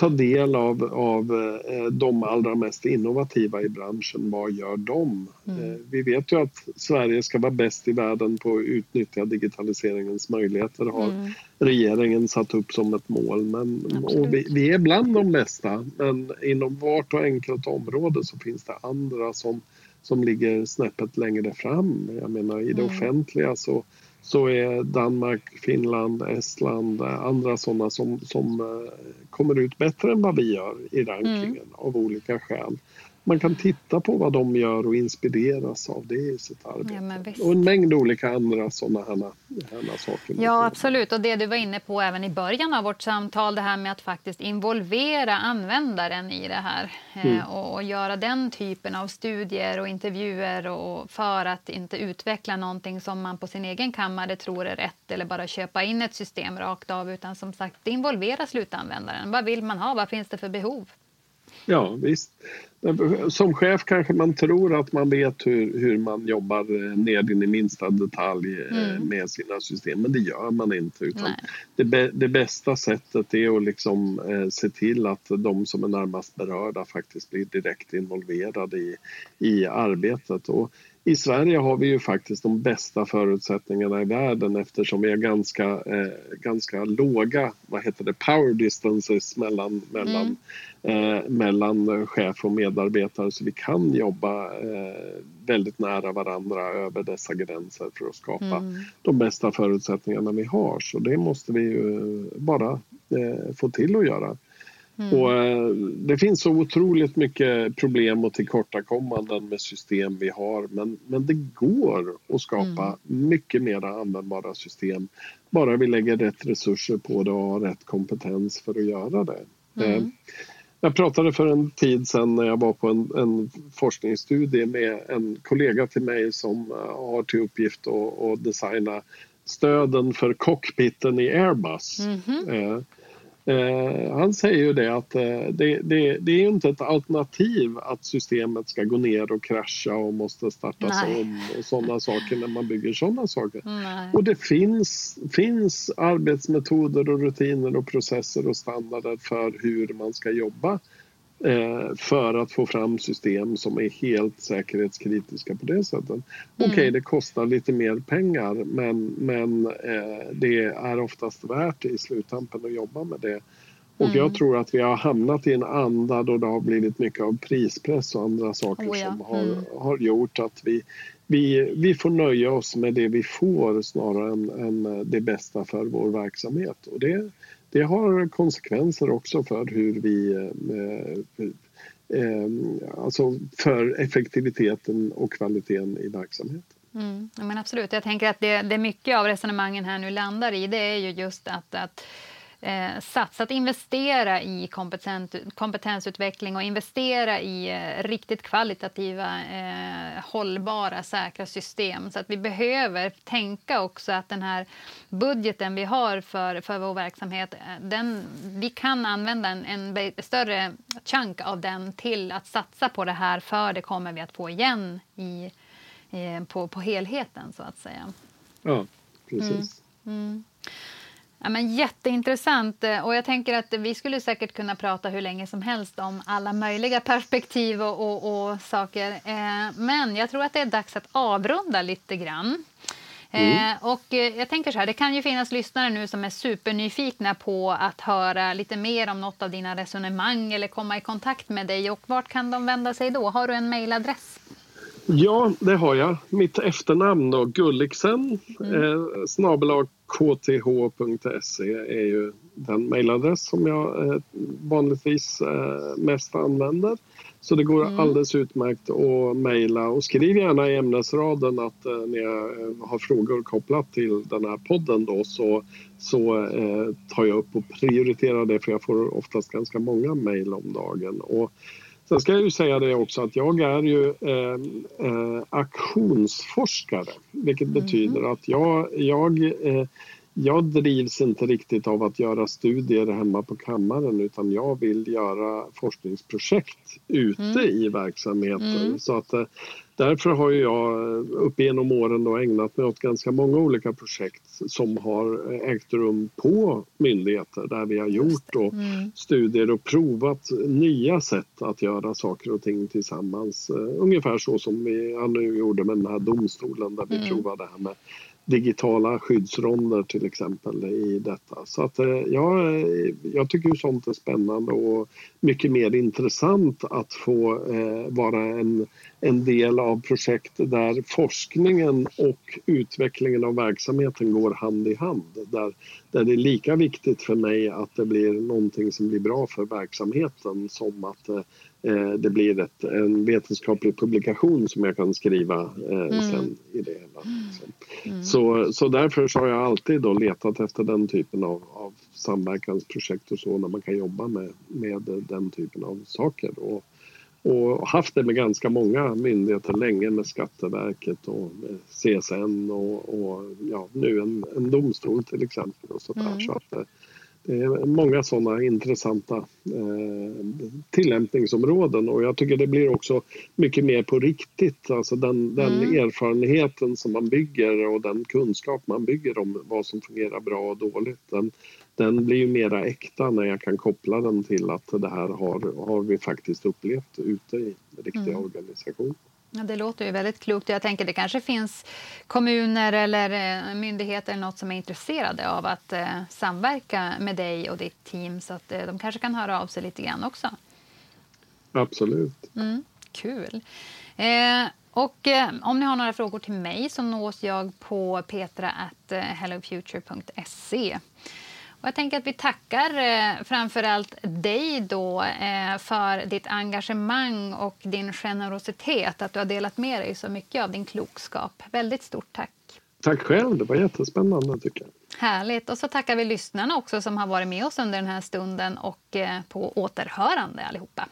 ta del av, av eh, de allra mest innovativa i branschen. Vad gör de? Mm. Eh, vi vet ju att Sverige ska vara bäst i världen på att utnyttja digitaliseringens möjligheter har mm. regeringen satt upp som ett mål. Men, vi, vi, är bland de bästa men inom vart och enkelt område så finns det andra som, som ligger snäppet längre fram. Jag menar i det mm. offentliga så så är Danmark, Finland, Estland, andra sådana som, som eh, kommer ut bättre än vad vi gör i rankingen mm. av olika skäl man kan titta på vad de gör och inspireras av det i sitt arbete. Ja, och en mängd olika andra sådana här, här saker. Ja, absolut. Och det du var inne på även i början av vårt samtal, det här med att faktiskt involvera användaren i det här eh, mm. och, och, göra den typen av studier och intervjuer och för att inte utveckla någonting som man på sin egen kammare tror är rätt eller bara köpa in ett system rakt av utan som sagt involvera slutanvändaren. Vad vill man ha? Vad finns det för behov? Ja, visst. Som chef kanske man tror att man vet hur, hur man jobbar eh, ner in i minsta detalj eh, mm. med sina system, men det gör man inte. Utan det, det, bästa sättet är att liksom, eh, se till att de som är närmast berörda faktiskt blir direkt involverade i, i arbetet. Och i Sverige har vi ju faktiskt de bästa förutsättningarna i världen eftersom vi har ganska, eh, ganska låga vad heter det, power distances mellan, mellan, mm. eh, mellan chef och medarbetare så vi kan jobba eh, väldigt nära varandra över dessa gränser för att skapa mm. de bästa förutsättningarna vi har. Så det måste vi ju bara eh, få till att göra. Mm. Och, eh, det finns så otroligt mycket problem och tillkortakommanden med system vi har men, men det går att skapa mm. mycket mer användbara system bara vi lägger rätt resurser på det och har rätt kompetens för att göra det. Mm. Eh, jag pratade för en tid sedan när jag var på en, en forskningsstudie med en kollega till mig som eh, har till uppgift att, att designa stöden för cockpiten i Airbus. Mm -hmm. Eh, han säger ju det att eh, det, det, det, är inte ett alternativ att systemet ska gå ner och krascha och måste startas Nej. om och sådana saker när man bygger sådana saker. Nej. Och det finns, finns arbetsmetoder och rutiner och processer och standarder för hur man ska jobba för att få fram system som är helt säkerhetskritiska på det sättet. Mm. Okej, okay, det kostar lite mer pengar men, men eh, det är oftast värt i sluttampen att jobba med det. Och mm. jag tror att vi har hamnat i en anda då det har blivit mycket av prispress och andra saker oh ja. som har, mm. har gjort att vi, vi, vi får nöja oss med det vi får snarare än, än det bästa för vår verksamhet. Och det, det har konsekvenser också för hur vi eh, eh, eh, alltså för effektiviteten och kvaliteten i verksamheten. Mm, men absolut. Jag tänker att det, det mycket av resonemangen här nu landar i det är ju just att, att eh, satsa, att investera i kompetens, kompetensutveckling och investera i eh, riktigt kvalitativa, eh, hållbara, säkra system. Så att vi behöver tänka också att den här budgeten vi har för, för vår verksamhet, eh, den, vi kan använda en, en större chunk av den till att satsa på det här, för det kommer vi att få igen i, eh, på, på helheten, så att säga. Ja, precis. Mm. Mm. Ja, men jätteintressant. Och jag tänker att vi skulle säkert kunna prata hur länge som helst om alla möjliga perspektiv och, och, och saker. Eh, men jag tror att det är dags att avrunda lite grann. Mm. Eh, och eh, jag tänker så här, det kan ju finnas lyssnare nu som är supernyfikna på att höra lite mer om något av dina resonemang eller komma i kontakt med dig. Och vart kan de vända sig då? Har du en mejladress? Ja, det har jag. Mitt efternamn då, Gulliksen, mm. eh, kth.se är ju den mejladress som jag eh, vanligtvis eh, mest använder. Så det går mm. alldeles utmärkt att mejla och skriv gärna i ämnesraden att eh, ni har frågor kopplat till den här podden då så, så tar jag upp och prioriterar det för jag får oftast ganska många mejl om dagen. Och sen ska jag ju säga det också att jag är ju eh, eh aktionsforskare vilket mm. betyder att jag, jag eh, jag drivs inte riktigt av att göra studier hemma på kammaren utan jag vill göra forskningsprojekt ute mm. i verksamheten. Mm. Så att, eh, därför har jag upp genom åren då ägnat mig åt ganska många olika projekt som har ägt rum på myndigheter där vi har gjort då mm. studier och provat nya sätt att göra saker och ting tillsammans. Eh, ungefär så som vi nu gjorde med den här domstolen där vi mm. provade det här med digitala skyddsronder till exempel i detta. Så att, eh, ja, eh, jag tycker sånt är spännande och mycket mer intressant att få eh, vara en, en del av projekt där forskningen och utvecklingen av verksamheten går hand i hand. Där, där det är lika viktigt för mig att det blir någonting som blir bra för verksamheten som att Eh, det blir ett, en vetenskaplig publikation som jag kan skriva eh, mm. sen i det hela. Mm. Så, så därför så har jag alltid då letat efter den typen av, av samverkansprojekt och så när man kan jobba med, med den typen av saker. Och, och haft det med ganska många myndigheter länge med Skatteverket och CSN och, och ja, nu en, en domstol till exempel. Och så där. Mm. Så att, eh, många sådana intressanta eh, tillämpningsområden och jag tycker det blir också mycket mer på riktigt. Alltså den, den mm. erfarenheten som man bygger och den kunskap man bygger om vad som fungerar bra och dåligt den, den blir ju mera äkta när jag kan koppla den till att det här har, har vi faktiskt upplevt ute i riktiga mm. organisationer. Ja, det låter ju väldigt klokt. Jag tänker det kanske finns kommuner eller eh, myndigheter eller något som är intresserade av att eh, samverka med dig och ditt team så att eh, de kanske kan höra av sig lite grann också. Absolut. Mm, kul. Eh, och eh, om ni har några frågor till mig så nås jag på petra.hellofuture.se. Och jag tänker att vi tackar eh, framför allt dig då eh, för ditt engagemang och din generositet, att du har delat med dig så mycket av din klokskap. Väldigt stort tack. Tack själv, det var jättespännande tycker jag. Härligt. Och så tackar vi lyssnarna också som har varit med oss under den här stunden och eh, på återhörande allihopa.